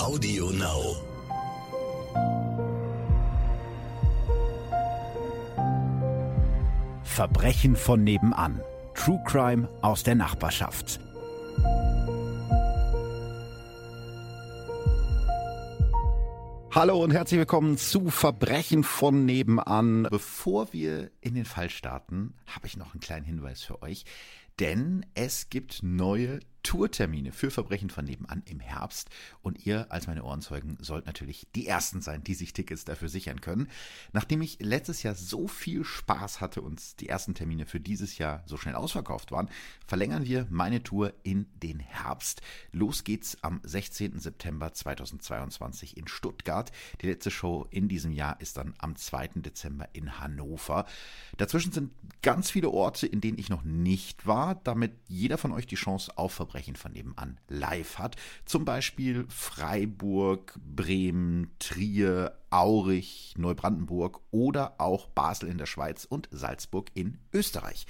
Audio Now. Verbrechen von nebenan. True Crime aus der Nachbarschaft. Hallo und herzlich willkommen zu Verbrechen von nebenan. Bevor wir in den Fall starten, habe ich noch einen kleinen Hinweis für euch, denn es gibt neue Tourtermine für Verbrechen von nebenan im Herbst. Und ihr als meine Ohrenzeugen sollt natürlich die Ersten sein, die sich Tickets dafür sichern können. Nachdem ich letztes Jahr so viel Spaß hatte und die ersten Termine für dieses Jahr so schnell ausverkauft waren, verlängern wir meine Tour in den Herbst. Los geht's am 16. September 2022 in Stuttgart. Die letzte Show in diesem Jahr ist dann am 2. Dezember in Hannover. Dazwischen sind ganz viele Orte, in denen ich noch nicht war, damit jeder von euch die Chance auf Verbrechen Verbrechen von nebenan live hat. Zum Beispiel Freiburg, Bremen, Trier, Aurich, Neubrandenburg oder auch Basel in der Schweiz und Salzburg in Österreich.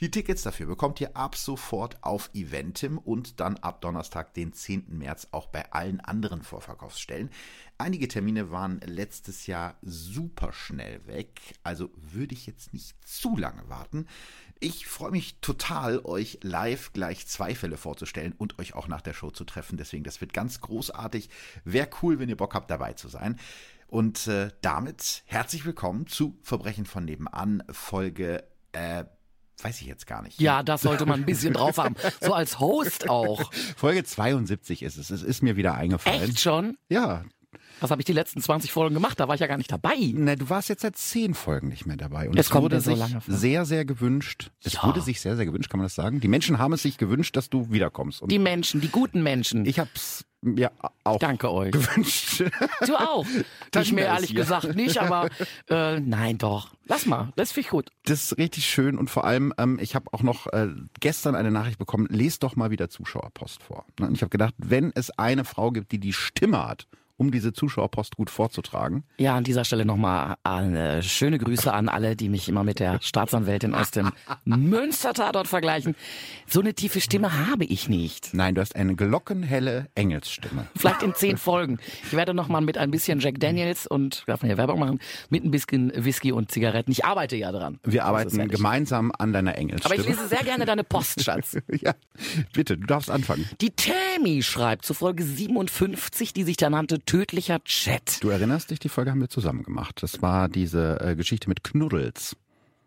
Die Tickets dafür bekommt ihr ab sofort auf Eventim und dann ab Donnerstag, den 10. März, auch bei allen anderen Vorverkaufsstellen. Einige Termine waren letztes Jahr super schnell weg, also würde ich jetzt nicht zu lange warten. Ich freue mich total, euch live gleich zwei Fälle vorzustellen und euch auch nach der Show zu treffen. Deswegen, das wird ganz großartig. Wäre cool, wenn ihr Bock habt, dabei zu sein. Und äh, damit herzlich willkommen zu Verbrechen von nebenan, Folge äh, weiß ich jetzt gar nicht. Ja, das sollte man ein bisschen drauf haben. So als Host auch. Folge 72 ist es. Es ist mir wieder eingefallen. Echt schon? Ja. Was habe ich die letzten 20 Folgen gemacht? Da war ich ja gar nicht dabei. Na, du warst jetzt seit zehn Folgen nicht mehr dabei. Und Es es, wurde so sich sehr, sehr gewünscht. Es Ja. wurde sich sehr, sehr gewünscht, kann man das sagen? Die Menschen haben es sich gewünscht, dass du wiederkommst. Und Die Menschen, die guten Menschen. ich hab's mir auch Danke euch. gewünscht. Du auch. ich Tanja mir ehrlich hier. gesagt nicht, aber äh, nein doch. Lass mal, das finde ich gut. Das ist richtig schön und vor allem, ähm, ich habe auch noch äh, gestern eine Nachricht bekommen, lest doch mal wieder Zuschauerpost vor. Ne, Und ich habe gedacht, wenn es eine Frau gibt, die die Stimme hat, um diese Zuschauerpost gut vorzutragen, Ja, an dieser Stelle nochmal eine schöne Grüße an alle, die mich immer mit der Staatsanwältin aus dem Münster-Tatort vergleichen. So eine tiefe Stimme habe ich nicht. nein, du hast eine glockenhelle Engelsstimme. Vielleicht in zehn Folgen. Ich werde nochmal mit ein bisschen Jack Daniels und, darf man ja Werbung machen, mit ein bisschen Whisky und Zigaretten. Ich arbeite ja dran. Wir arbeiten ja gemeinsam an deiner Aber Engelsstimme. ich lese sehr gerne deine Post, Schatz. ja, bitte, du darfst anfangen. Die Tammy schreibt zu Folge 57, die sich da nannte Tödlicher Chat. Du erinnerst dich, die Folge haben wir zusammen gemacht. Das war diese äh, Geschichte mit Knuddels.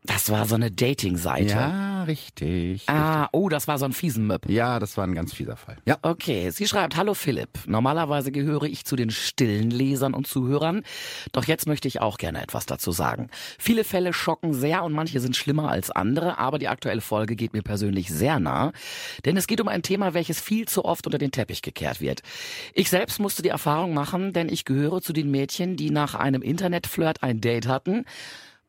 Das war so eine Dating-Seite. Ja, richtig. Ah, oh, das war so ein fiesen Möb. Ja, das war ein ganz fieser Fall. Ja. Okay, sie schreibt, hallo Philipp. Normalerweise gehöre ich zu den stillen Lesern und Zuhörern, doch jetzt möchte ich auch gerne etwas dazu sagen. Viele Fälle schocken sehr und manche sind schlimmer als andere, aber die aktuelle Folge geht mir persönlich sehr nah, denn es geht um ein Thema, welches viel zu oft unter den Teppich gekehrt wird. Ich selbst musste die Erfahrung machen, denn ich gehöre zu den Mädchen, die nach einem Internetflirt ein Date hatten,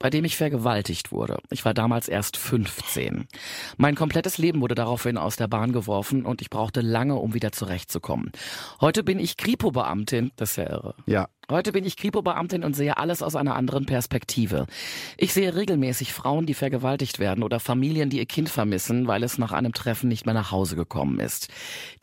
bei dem ich vergewaltigt wurde. Ich war damals erst 15. Mein komplettes Leben wurde daraufhin aus der Bahn geworfen und ich brauchte lange, um wieder zurechtzukommen. Heute bin ich Kripo-Beamtin, das ist ja irre. Ja. Heute bin ich Kripo-Beamtin und sehe alles aus einer anderen Perspektive. Ich sehe regelmäßig Frauen, die vergewaltigt werden oder Familien, die ihr Kind vermissen, weil es nach einem Treffen nicht mehr nach Hause gekommen ist.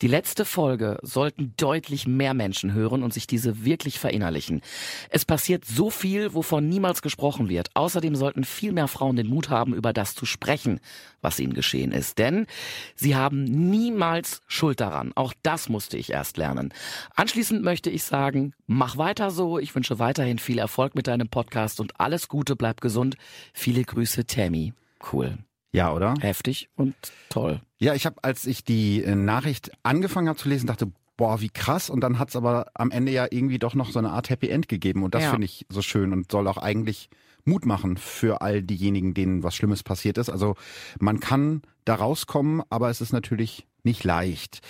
Die letzte Folge sollten deutlich mehr Menschen hören und sich diese wirklich verinnerlichen. Es passiert so viel, wovon niemals gesprochen wird. Außerdem sollten viel mehr Frauen den Mut haben, über das zu sprechen, was ihnen geschehen ist. Denn sie haben niemals Schuld daran. Auch das musste ich erst lernen. Anschließend möchte ich sagen, mach weiter so. Ich wünsche weiterhin viel Erfolg mit deinem Podcast und alles Gute, bleib gesund. Viele Grüße, Tammy. Cool. Ja, oder? Heftig und toll. Ja, ich habe, als ich die äh, Nachricht angefangen habe zu lesen, dachte, boah, wie krass. Und dann hat's aber am Ende ja irgendwie doch noch so eine Art Happy End gegeben. Und das Ja. finde ich so schön und soll auch eigentlich Mut machen für all diejenigen, denen was Schlimmes passiert ist. Also man kann da rauskommen, aber es ist natürlich nicht leicht.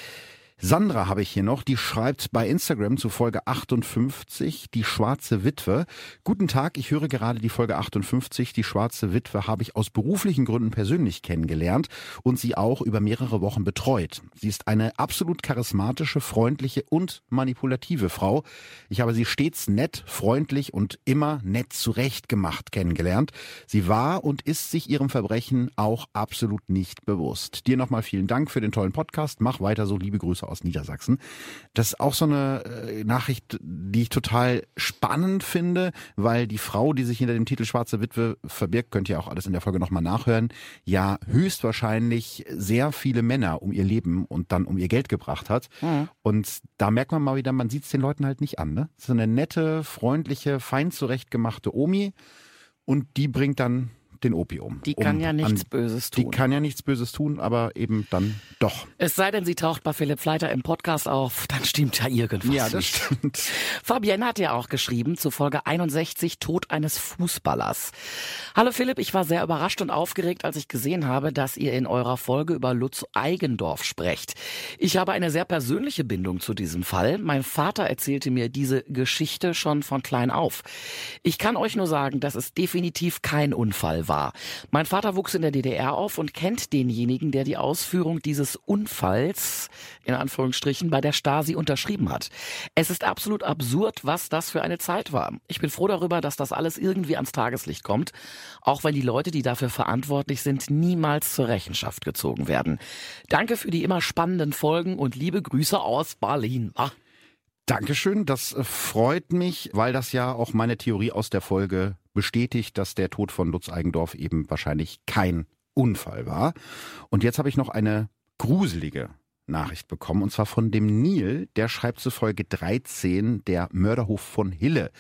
Sandra habe ich hier noch, die schreibt bei Instagram zu Folge 58, die schwarze Witwe. Guten Tag, ich höre gerade die Folge 58, die schwarze Witwe habe ich aus beruflichen Gründen persönlich kennengelernt und sie auch über mehrere Wochen betreut. Sie ist eine absolut charismatische, freundliche und manipulative Frau. Ich habe sie stets nett, freundlich und immer nett zurechtgemacht kennengelernt. Sie war und ist sich ihrem Verbrechen auch absolut nicht bewusst. Dir nochmal vielen Dank für den tollen Podcast. Mach weiter so, liebe Grüße aus Niedersachsen. Das ist auch so eine äh, Nachricht, die ich total spannend finde, weil die Frau, die sich hinter dem Titel Schwarze Witwe verbirgt, könnt ihr auch alles in der Folge nochmal nachhören, ja höchstwahrscheinlich sehr viele Männer um ihr Leben und dann um ihr Geld gebracht hat. Mhm. Und da merkt man mal wieder, man sieht es den Leuten halt nicht an. Ne? So eine nette, freundliche, fein zurechtgemachte Omi und die bringt dann den Opium. Die kann um ja nichts an, Böses tun. Die kann ja nichts Böses tun, aber eben dann doch. Es sei denn, sie taucht bei Philipp Fleiter im Podcast auf, dann stimmt ja irgendwas. Ja, das nicht. stimmt. Fabienne hat ja auch geschrieben zu Folge 61 Tod eines Fußballers. Hallo Philipp, ich war sehr überrascht und aufgeregt, als ich gesehen habe, dass ihr in eurer Folge über Lutz Eigendorf sprecht. Ich habe eine sehr persönliche Bindung zu diesem Fall. Mein Vater erzählte mir diese Geschichte schon von klein auf. Ich kann euch nur sagen, dass es definitiv kein Unfall war war. Mein Vater wuchs in der DDR auf und kennt denjenigen, der die Ausführung dieses Unfalls, in Anführungsstrichen, bei der Stasi unterschrieben hat. Es ist absolut absurd, was das für eine Zeit war. Ich bin froh darüber, dass das alles irgendwie ans Tageslicht kommt, auch wenn die Leute, die dafür verantwortlich sind, niemals zur Rechenschaft gezogen werden. Danke für die immer spannenden Folgen und liebe Grüße aus Berlin. Ah. Dankeschön, das freut mich, weil das ja auch meine Theorie aus der Folge bestätigt, dass der Tod von Lutz Eigendorf eben wahrscheinlich kein Unfall war. Und jetzt habe ich noch eine gruselige Nachricht bekommen, und zwar von dem Neil, der schreibt zu Folge 13, der Mörderhof von Hille.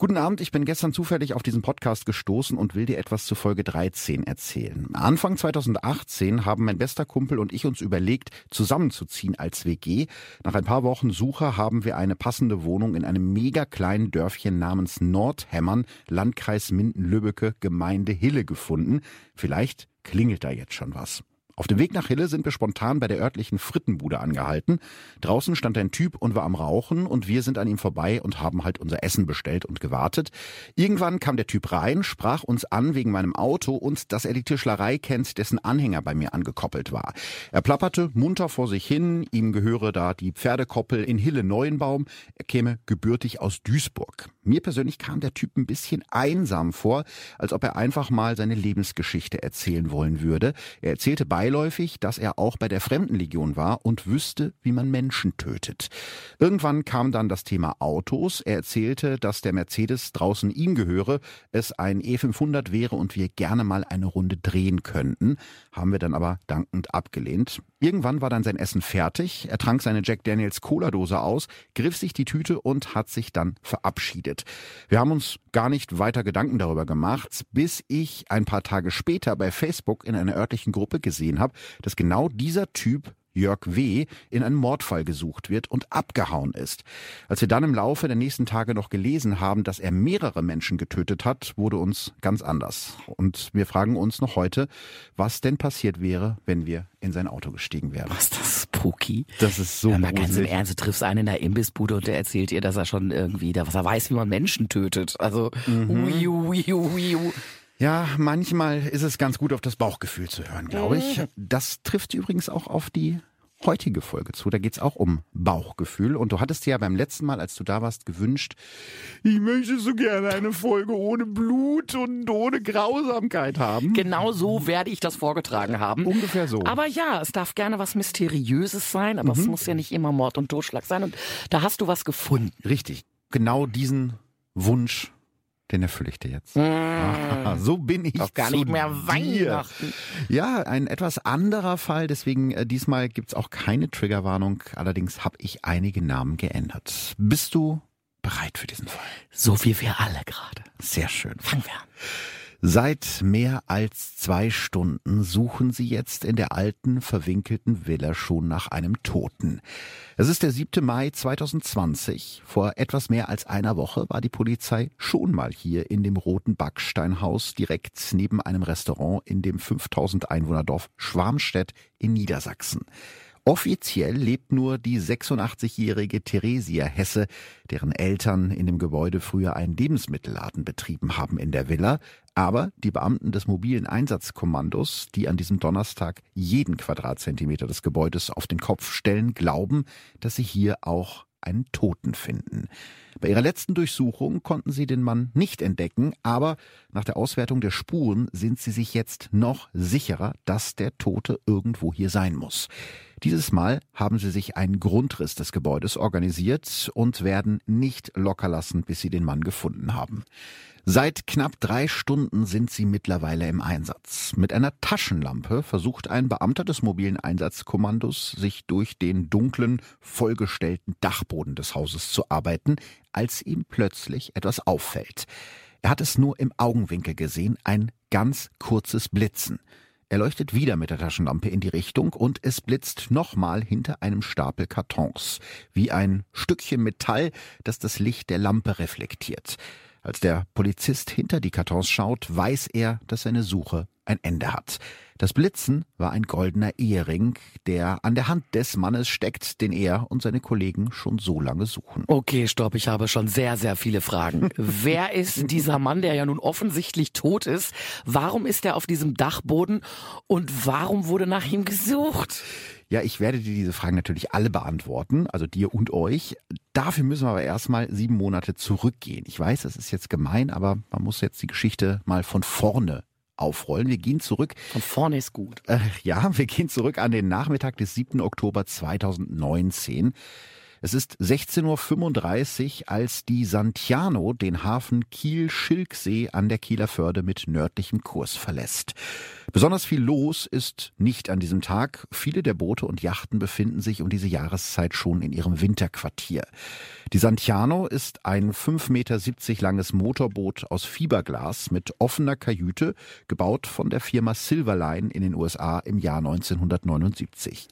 Guten Abend, ich bin gestern zufällig auf diesen Podcast gestoßen und will dir etwas zu Folge 13 erzählen. Anfang 2018 haben mein bester Kumpel und ich uns überlegt, zusammenzuziehen als WG. Nach ein paar Wochen Suche haben wir eine passende Wohnung in einem mega kleinen Dörfchen namens Nordhämmern, Landkreis Minden-Lübbecke, Gemeinde Hille gefunden. Vielleicht klingelt da jetzt schon was. Auf dem Weg nach Hille sind wir spontan bei der örtlichen Frittenbude angehalten. Draußen stand ein Typ und war am Rauchen und wir sind an ihm vorbei und haben halt unser Essen bestellt und gewartet. Irgendwann kam der Typ rein, sprach uns an wegen meinem Auto und dass er die Tischlerei kennt, dessen Anhänger bei mir angekoppelt war. Er plapperte munter vor sich hin, ihm gehöre da die Pferdekoppel in Hille Neuenbaum, er käme gebürtig aus Duisburg. Mir persönlich kam der Typ ein bisschen einsam vor, als ob er einfach mal seine Lebensgeschichte erzählen wollen würde. Er erzählte beiläufig, dass er auch bei der Fremdenlegion war und wüsste, wie man Menschen tötet. Irgendwann kam dann das Thema Autos. Er erzählte, dass der Mercedes draußen ihm gehöre, es ein E500 wäre und wir gerne mal eine Runde drehen könnten. Haben wir dann aber dankend abgelehnt. Irgendwann war dann sein Essen fertig. Er trank seine Jack Daniels Cola-Dose aus, griff sich die Tüte und hat sich dann verabschiedet. Wir haben uns gar nicht weiter Gedanken darüber gemacht, bis ich ein paar Tage später bei Facebook in einer örtlichen Gruppe gesehen habe, dass genau dieser Typ Jörg W. in einem Mordfall gesucht wird und abgehauen ist. Als wir dann im Laufe der nächsten Tage noch gelesen haben, dass er mehrere Menschen getötet hat, wurde uns ganz anders. Und wir fragen uns noch heute, was denn passiert wäre, wenn wir in sein Auto gestiegen wären. Was ist das spooky? Das ist so ja, Man ganz im Ernst, du triffst einen in der Imbissbude und der erzählt ihr, dass er schon irgendwie, dass er weiß, wie man Menschen tötet. Also, mhm. ui, ui, ui, ui. Ja, manchmal ist es ganz gut, auf das Bauchgefühl zu hören, glaube ich. Mhm. Das trifft übrigens auch auf die heutige Folge zu. Da geht's auch um Bauchgefühl. Und du hattest dir ja beim letzten Mal, als du da warst, gewünscht, ich möchte so gerne eine Folge ohne Blut und ohne Grausamkeit haben. Genau so werde ich das vorgetragen haben. Ungefähr so. Aber ja, es darf gerne was Mysteriöses sein, aber mhm. es muss ja nicht immer Mord und Totschlag sein. Und da hast du was gefunden. Richtig. Genau diesen Wunsch den erfülle ich dir jetzt. Mmh. Ah, so bin ich. Doch gar nicht mehr Weihnachten. Ja, ein etwas anderer Fall. Deswegen äh, diesmal gibt's auch keine Triggerwarnung. Allerdings habe ich einige Namen geändert. Bist du bereit für diesen Fall? So wie wir alle gerade. Sehr schön. Fangen wir an. Seit mehr als zwei Stunden suchen sie jetzt in der alten, verwinkelten Villa schon nach einem Toten. Es ist der 7. Mai 2020. Vor etwas mehr als einer Woche war die Polizei schon mal hier in dem roten Backsteinhaus direkt neben einem Restaurant in dem 5000 Einwohnerdorf Schwarmstedt in Niedersachsen. Offiziell lebt nur die 86-jährige Theresia Hesse, deren Eltern in dem Gebäude früher einen Lebensmittelladen betrieben haben in der Villa. Aber die Beamten des mobilen Einsatzkommandos, die an diesem Donnerstag jeden Quadratzentimeter des Gebäudes auf den Kopf stellen, glauben, dass sie hier auch einen Toten finden. Bei ihrer letzten Durchsuchung konnten sie den Mann nicht entdecken, aber nach der Auswertung der Spuren sind sie sich jetzt noch sicherer, dass der Tote irgendwo hier sein muss. Dieses Mal haben sie sich einen Grundriss des Gebäudes organisiert und werden nicht locker lassen, bis sie den Mann gefunden haben. Seit knapp drei Stunden sind sie mittlerweile im Einsatz. Mit einer Taschenlampe versucht ein Beamter des mobilen Einsatzkommandos, sich durch den dunklen, vollgestellten Dachboden des Hauses zu arbeiten, als ihm plötzlich etwas auffällt. Er hat es nur im Augenwinkel gesehen, ein ganz kurzes Blitzen. Er leuchtet wieder mit der Taschenlampe in die Richtung und es blitzt nochmal hinter einem Stapel Kartons, wie ein Stückchen Metall, das das Licht der Lampe reflektiert. Als der Polizist hinter die Kartons schaut, weiß er, dass seine Suche ein Ende hat. Das Blitzen war ein goldener Ehering, der an der Hand des Mannes steckt, den er und seine Kollegen schon so lange suchen. Okay, stopp, ich habe schon sehr, sehr viele Fragen. Wer ist dieser Mann, der ja nun offensichtlich tot ist? Warum ist er auf diesem Dachboden und warum wurde nach ihm gesucht? Ja, ich werde dir diese Fragen natürlich alle beantworten, also dir und euch. Dafür müssen wir aber erstmal sieben Monate zurückgehen. Ich weiß, das ist jetzt gemein, aber man muss jetzt die Geschichte mal von vorne aufrollen. Wir gehen zurück. Von vorne ist gut. Äh, ja, wir gehen zurück an den Nachmittag des 7. Oktober 2019. Es ist 16.35 Uhr, als die Santiano den Hafen Kiel-Schilksee an der Kieler Förde mit nördlichem Kurs verlässt. Besonders viel los ist nicht an diesem Tag. Viele der Boote und Yachten befinden sich um diese Jahreszeit schon in ihrem Winterquartier. Die Santiano ist ein 5,70 Meter langes Motorboot aus Fiberglas mit offener Kajüte, gebaut von der Firma Silverline in den USA im Jahr 1979.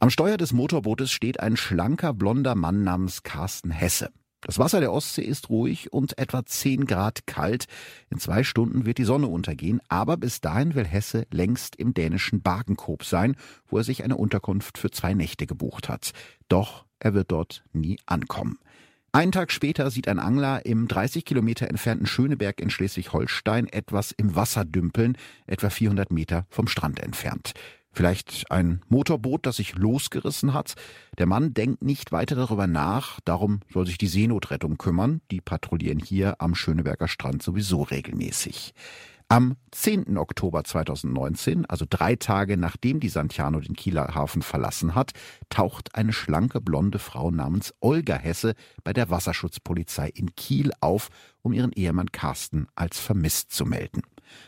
Am Steuer des Motorbootes steht ein schlanker blonder Mann namens Carsten Hesse. Das Wasser der Ostsee ist ruhig und etwa 10 Grad kalt. In zwei Stunden wird die Sonne untergehen, aber bis dahin will Hesse längst im dänischen Bagenkop sein, wo er sich eine Unterkunft für zwei Nächte gebucht hat. Doch er wird dort nie ankommen. Einen Tag später sieht ein Angler im 30 Kilometer entfernten Schöneberg in Schleswig-Holstein etwas im Wasser dümpeln, etwa 400 Meter vom Strand entfernt. Vielleicht ein Motorboot, das sich losgerissen hat. Der Mann denkt nicht weiter darüber nach, darum soll sich die Seenotrettung kümmern. Die patrouillieren hier am Schöneberger Strand sowieso regelmäßig. Am 10. Oktober 2019, also drei Tage nachdem die Santiano den Kieler Hafen verlassen hat, taucht eine schlanke blonde Frau namens Olga Hesse bei der Wasserschutzpolizei in Kiel auf, um ihren Ehemann Carsten als vermisst zu melden.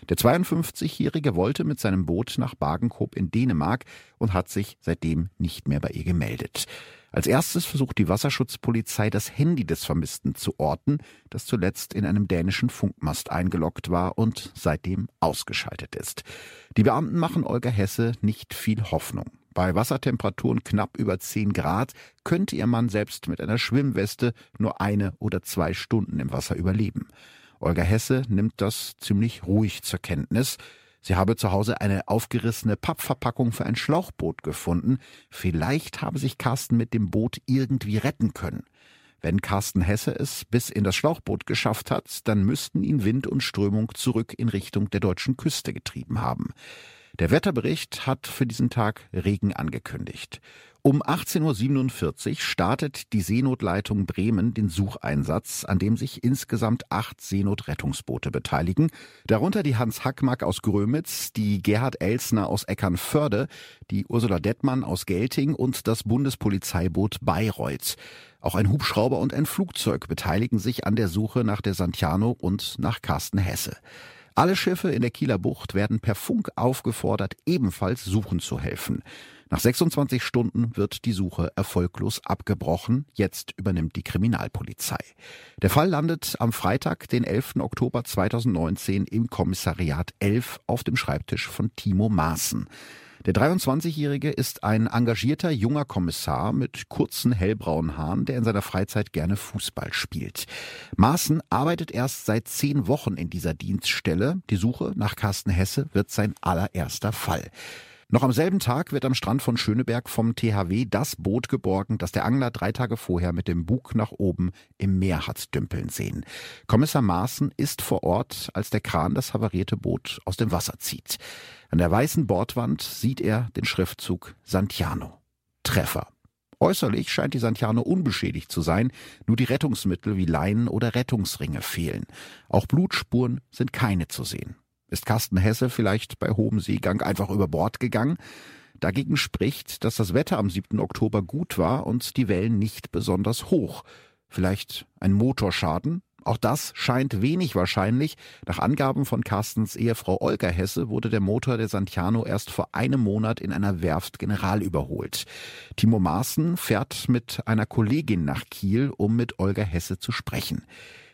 Der 52-Jährige wollte mit seinem Boot nach Bagenkop in Dänemark und hat sich seitdem nicht mehr bei ihr gemeldet. Als erstes versucht die Wasserschutzpolizei das Handy des Vermissten zu orten, das zuletzt in einem dänischen Funkmast eingeloggt war und seitdem ausgeschaltet ist. Die Beamten machen Olga Hesse nicht viel Hoffnung. Bei Wassertemperaturen knapp über 10 Grad könnte ihr Mann selbst mit einer Schwimmweste nur eine oder zwei Stunden im Wasser überleben. Olga Hesse nimmt das ziemlich ruhig zur Kenntnis. Sie habe zu Hause eine aufgerissene Pappverpackung für ein Schlauchboot gefunden. Vielleicht habe sich Carsten mit dem Boot irgendwie retten können. Wenn Carsten Hesse es bis in das Schlauchboot geschafft hat, dann müssten ihn Wind und Strömung zurück in Richtung der deutschen Küste getrieben haben. Der Wetterbericht hat für diesen Tag Regen angekündigt. Um 18.47 Uhr startet die Seenotleitung Bremen den Sucheinsatz, an dem sich insgesamt acht Seenotrettungsboote beteiligen, darunter die Hans Hackmack aus Grömitz, die Gerhard Elsner aus Eckernförde, die Ursula Dettmann aus Gelting und das Bundespolizeiboot Bayreuth. Auch ein Hubschrauber und ein Flugzeug beteiligen sich an der Suche nach der Santiano und nach Carsten Hesse. Alle Schiffe in der Kieler Bucht werden per Funk aufgefordert, ebenfalls suchen zu helfen. Nach 26 Stunden wird die Suche erfolglos abgebrochen. Jetzt übernimmt die Kriminalpolizei. Der Fall landet am Freitag, den 11. Oktober 2019 im Kommissariat 11 auf dem Schreibtisch von Timo Maaßen. Der 23-Jährige ist ein engagierter junger Kommissar mit kurzen hellbraunen Haaren, der in seiner Freizeit gerne Fußball spielt. Maaßen arbeitet erst seit zehn Wochen in dieser Dienststelle. Die Suche nach Carsten Hesse wird sein allererster Fall. Noch am selben Tag wird am Strand von Schöneberg vom THW das Boot geborgen, das der Angler drei Tage vorher mit dem Bug nach oben im Meer hat dümpeln sehen. Kommissar Maaßen ist vor Ort, als der Kran das havarierte Boot aus dem Wasser zieht. An der weißen Bordwand sieht er den Schriftzug Santiano. Treffer. Äußerlich scheint die Santiano unbeschädigt zu sein, nur die Rettungsmittel wie Leinen oder Rettungsringe fehlen. Auch Blutspuren sind keine zu sehen. Ist Carsten Hesse vielleicht bei hohem Seegang einfach über Bord gegangen? Dagegen spricht, dass das Wetter am 7. Oktober gut war und die Wellen nicht besonders hoch. Vielleicht ein Motorschaden? Auch das scheint wenig wahrscheinlich. Nach Angaben von Carstens Ehefrau Olga Hesse wurde der Motor der Santiano erst vor einem Monat in einer Werft general überholt. Timo Maaßen fährt mit einer Kollegin nach Kiel, um mit Olga Hesse zu sprechen.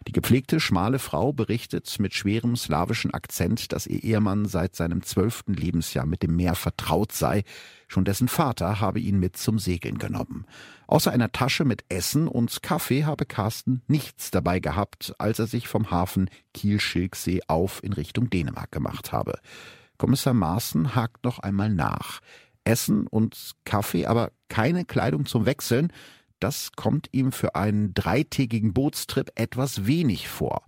Die gepflegte, schmale Frau berichtet mit schwerem slawischen Akzent, dass ihr Ehemann seit seinem zwölften Lebensjahr mit dem Meer vertraut sei. Schon dessen Vater habe ihn mit zum Segeln genommen. Außer einer Tasche mit Essen und Kaffee habe Carsten nichts dabei gehabt, als er sich vom Hafen Kiel-Schilksee auf in Richtung Dänemark gemacht habe. Kommissar Maaßen hakt noch einmal nach. Essen und Kaffee, aber keine Kleidung zum Wechseln, das kommt ihm für einen dreitägigen Bootstrip etwas wenig vor.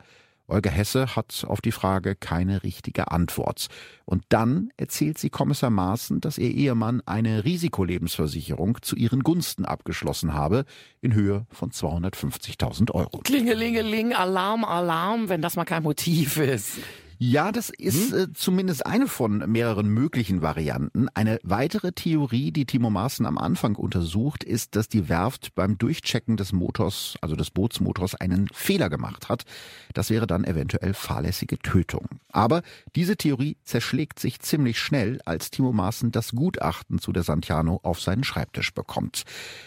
Olga Hesse hat auf die Frage keine richtige Antwort. Und dann erzählt sie Kommissar Maaßen, dass ihr Ehemann eine Risikolebensversicherung zu ihren Gunsten abgeschlossen habe, in Höhe von 250.000 Euro. Klingelingeling, Alarm, Alarm, wenn das mal kein Motiv ist. Ja, das ist hm? äh, zumindest eine von mehreren möglichen Varianten. Eine weitere Theorie, die Timo Maaßen am Anfang untersucht, ist, dass die Werft beim Durchchecken des Motors, also des Bootsmotors, einen Fehler gemacht hat. Das wäre dann eventuell fahrlässige Tötung. Aber diese Theorie zerschlägt sich ziemlich schnell, als Timo Maaßen das Gutachten zu der Santiano auf seinen Schreibtisch bekommt.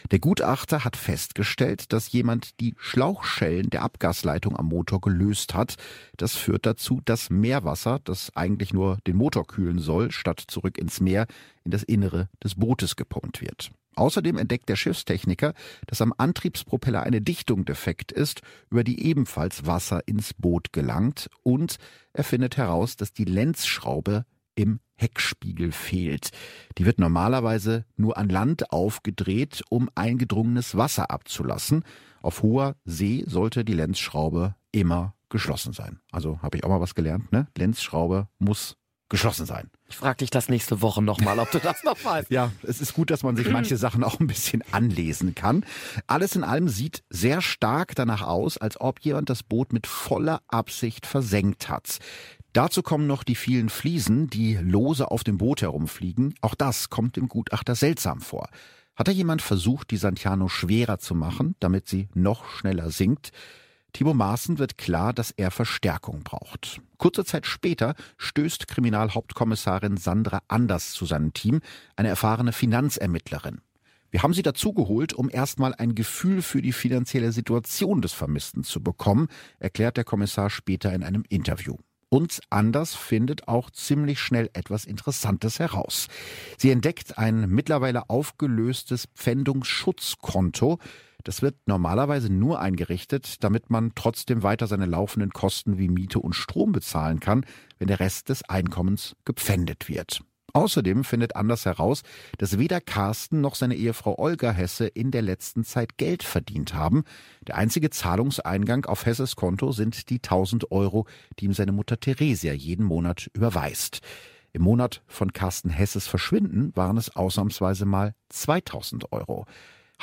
Der Gutachter hat festgestellt, dass jemand die Schlauchschellen der Abgasleitung am Motor gelöst hat. Das führt dazu, dass Meerwasser, das eigentlich nur den Motor kühlen soll, statt zurück ins Meer, in das Innere des Bootes gepumpt wird. Außerdem entdeckt der Schiffstechniker, dass am Antriebspropeller eine Dichtung defekt ist, über die ebenfalls Wasser ins Boot gelangt und er findet heraus, dass die Lenzschraube im Heckspiegel fehlt. Die wird normalerweise nur an Land aufgedreht, um eingedrungenes Wasser abzulassen. Auf hoher See sollte die Lenzschraube immer geschlossen sein. Also habe ich auch mal was gelernt, ne? Lenzschraube muss geschlossen sein. Ich frage dich das nächste Woche nochmal, ob du das noch weißt. ja, es ist gut, dass man sich manche Sachen auch ein bisschen anlesen kann. Alles in allem sieht sehr stark danach aus, als ob jemand das Boot mit voller Absicht versenkt hat. Dazu kommen noch die vielen Fliesen, die lose auf dem Boot herumfliegen. Auch das kommt dem Gutachter seltsam vor. Hat da jemand versucht, die Santiano schwerer zu machen, damit sie noch schneller sinkt? Timo Maaßen wird klar, dass er Verstärkung braucht. Kurze Zeit später stößt Kriminalhauptkommissarin Sandra Anders zu seinem Team, eine erfahrene Finanzermittlerin. Wir haben sie dazugeholt, um erstmal ein Gefühl für die finanzielle Situation des Vermissten zu bekommen, erklärt der Kommissar später in einem Interview. Und Anders findet auch ziemlich schnell etwas Interessantes heraus. Sie entdeckt ein mittlerweile aufgelöstes Pfändungsschutzkonto, das wird normalerweise nur eingerichtet, damit man trotzdem weiter seine laufenden Kosten wie Miete und Strom bezahlen kann, wenn der Rest des Einkommens gepfändet wird. Außerdem findet Anders heraus, dass weder Carsten noch seine Ehefrau Olga Hesse in der letzten Zeit Geld verdient haben. Der einzige Zahlungseingang auf Hesses Konto sind die 1000 Euro, die ihm seine Mutter Theresia jeden Monat überweist. Im Monat von Carsten Hesses Verschwinden waren es ausnahmsweise mal 2000 Euro.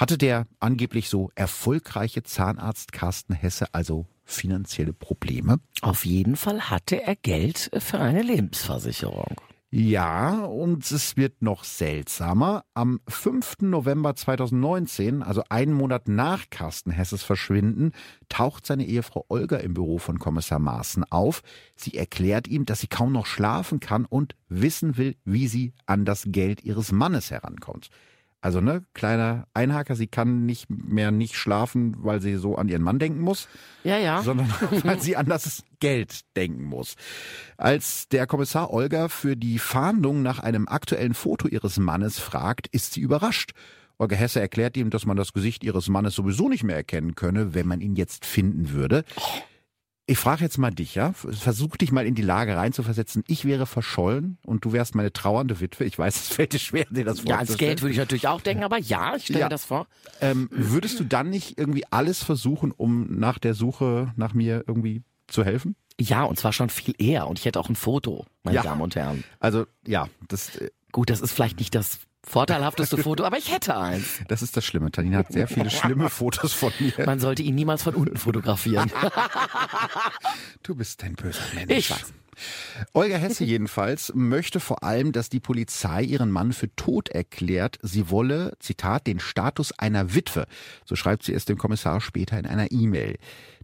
Hatte der angeblich so erfolgreiche Zahnarzt Carsten Hesse also finanzielle Probleme? Auf jeden Fall hatte er Geld für eine Lebensversicherung. Ja, und es wird noch seltsamer. Am 5. November 2019, also einen Monat nach Carsten Hesses Verschwinden, taucht seine Ehefrau Olga im Büro von Kommissar Maaßen auf. Sie erklärt ihm, dass sie kaum noch schlafen kann und wissen will, wie sie an das Geld ihres Mannes herankommt. Also ne, kleiner Einhaker, sie kann nicht mehr nicht schlafen, weil sie so an ihren Mann denken muss. Ja, ja. Sondern weil sie an das Geld denken muss. Als der Kommissar Olga für die Fahndung nach einem aktuellen Foto ihres Mannes fragt, ist sie überrascht. Olga Hesse erklärt ihm, dass man das Gesicht ihres Mannes sowieso nicht mehr erkennen könne, wenn man ihn jetzt finden würde. Oh. Ich frage jetzt mal dich, ja? Versuch dich mal in die Lage reinzuversetzen. Ich wäre verschollen und du wärst meine trauernde Witwe. Ich weiß, es fällt dir schwer, dir das vorzustellen. Ja, ans Geld würde ich natürlich auch denken, aber ja, ich stelle ja. mir das vor. Ähm, würdest du dann nicht irgendwie alles versuchen, um nach der Suche nach mir irgendwie zu helfen? Ja, und zwar schon viel eher. Und ich hätte auch ein Foto, meine ja. Damen und Herren. Also ja, das. Gut, das ist vielleicht nicht das vorteilhafteste Foto, aber ich hätte eins. Das ist das Schlimme. Tanina hat sehr viele schlimme Fotos von mir. Man sollte ihn niemals von unten fotografieren. du bist ein böser Mensch. Ich. Olga Hesse jedenfalls möchte vor allem, dass die Polizei ihren Mann für tot erklärt. Sie wolle, Zitat, den Status einer Witwe. So schreibt sie es dem Kommissar später in einer E-Mail.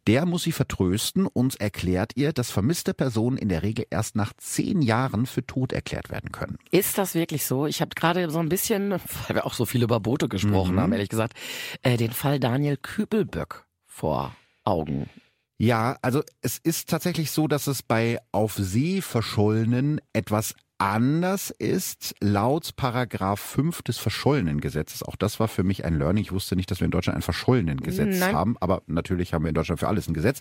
Der muss sie vertrösten und erklärt ihr, dass vermisste Personen in der Regel erst nach zehn Jahren für tot erklärt werden können. Ist das wirklich so? Ich habe gerade so ein bisschen, weil wir auch so viel über Boote gesprochen mhm. haben, ehrlich gesagt, äh, den Fall Daniel Kübelböck vor Augen. Ja, also es ist tatsächlich so, dass es bei auf See verschollenen etwas anders ist laut Paragraph 5 des verschollenen Gesetzes. Auch das war für mich ein Learning. Ich wusste nicht, dass wir in Deutschland ein verschollenen Gesetz Nein. haben, aber natürlich haben wir in Deutschland für alles ein Gesetz.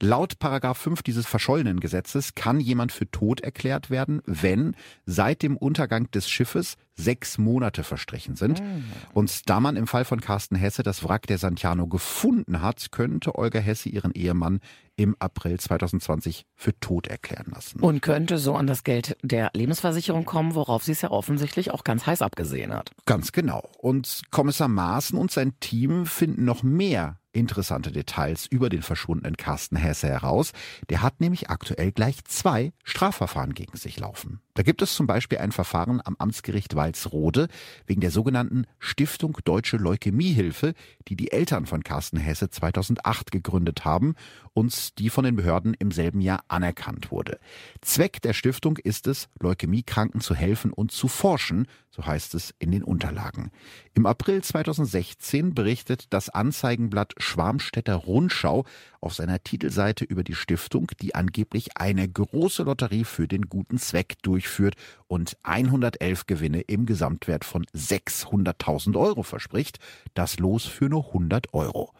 Laut Paragraph 5 dieses verschollenen Gesetzes kann jemand für tot erklärt werden, wenn seit dem Untergang des Schiffes sechs Monate verstrichen sind. Mhm. Und da man im Fall von Carsten Hesse das Wrack der Santiano gefunden hat, könnte Olga Hesse ihren Ehemann im April 2020 für tot erklären lassen. Und könnte so an das Geld der Lebensversicherung kommen, worauf sie es ja offensichtlich auch ganz heiß abgesehen hat. Ganz genau. Und Kommissar Maaßen und sein Team finden noch mehr interessante Details über den verschwundenen Carsten Hesse heraus. Der hat nämlich aktuell gleich zwei Strafverfahren gegen sich laufen. Da gibt es zum Beispiel ein Verfahren am Amtsgericht Walsrode wegen der sogenannten Stiftung Deutsche Leukämiehilfe, die die Eltern von Carsten Hesse 2008 gegründet haben und die von den Behörden im selben Jahr anerkannt wurde. Zweck der Stiftung ist es, Leukämiekranken zu helfen und zu forschen, so heißt es in den Unterlagen. Im April 2016 berichtet das Anzeigenblatt Schwarmstädter Rundschau auf seiner Titelseite über die Stiftung, die angeblich eine große Lotterie für den guten Zweck durchführt und 111 Gewinne im Gesamtwert von 600.000 Euro verspricht. Das Los für nur 100 Euro.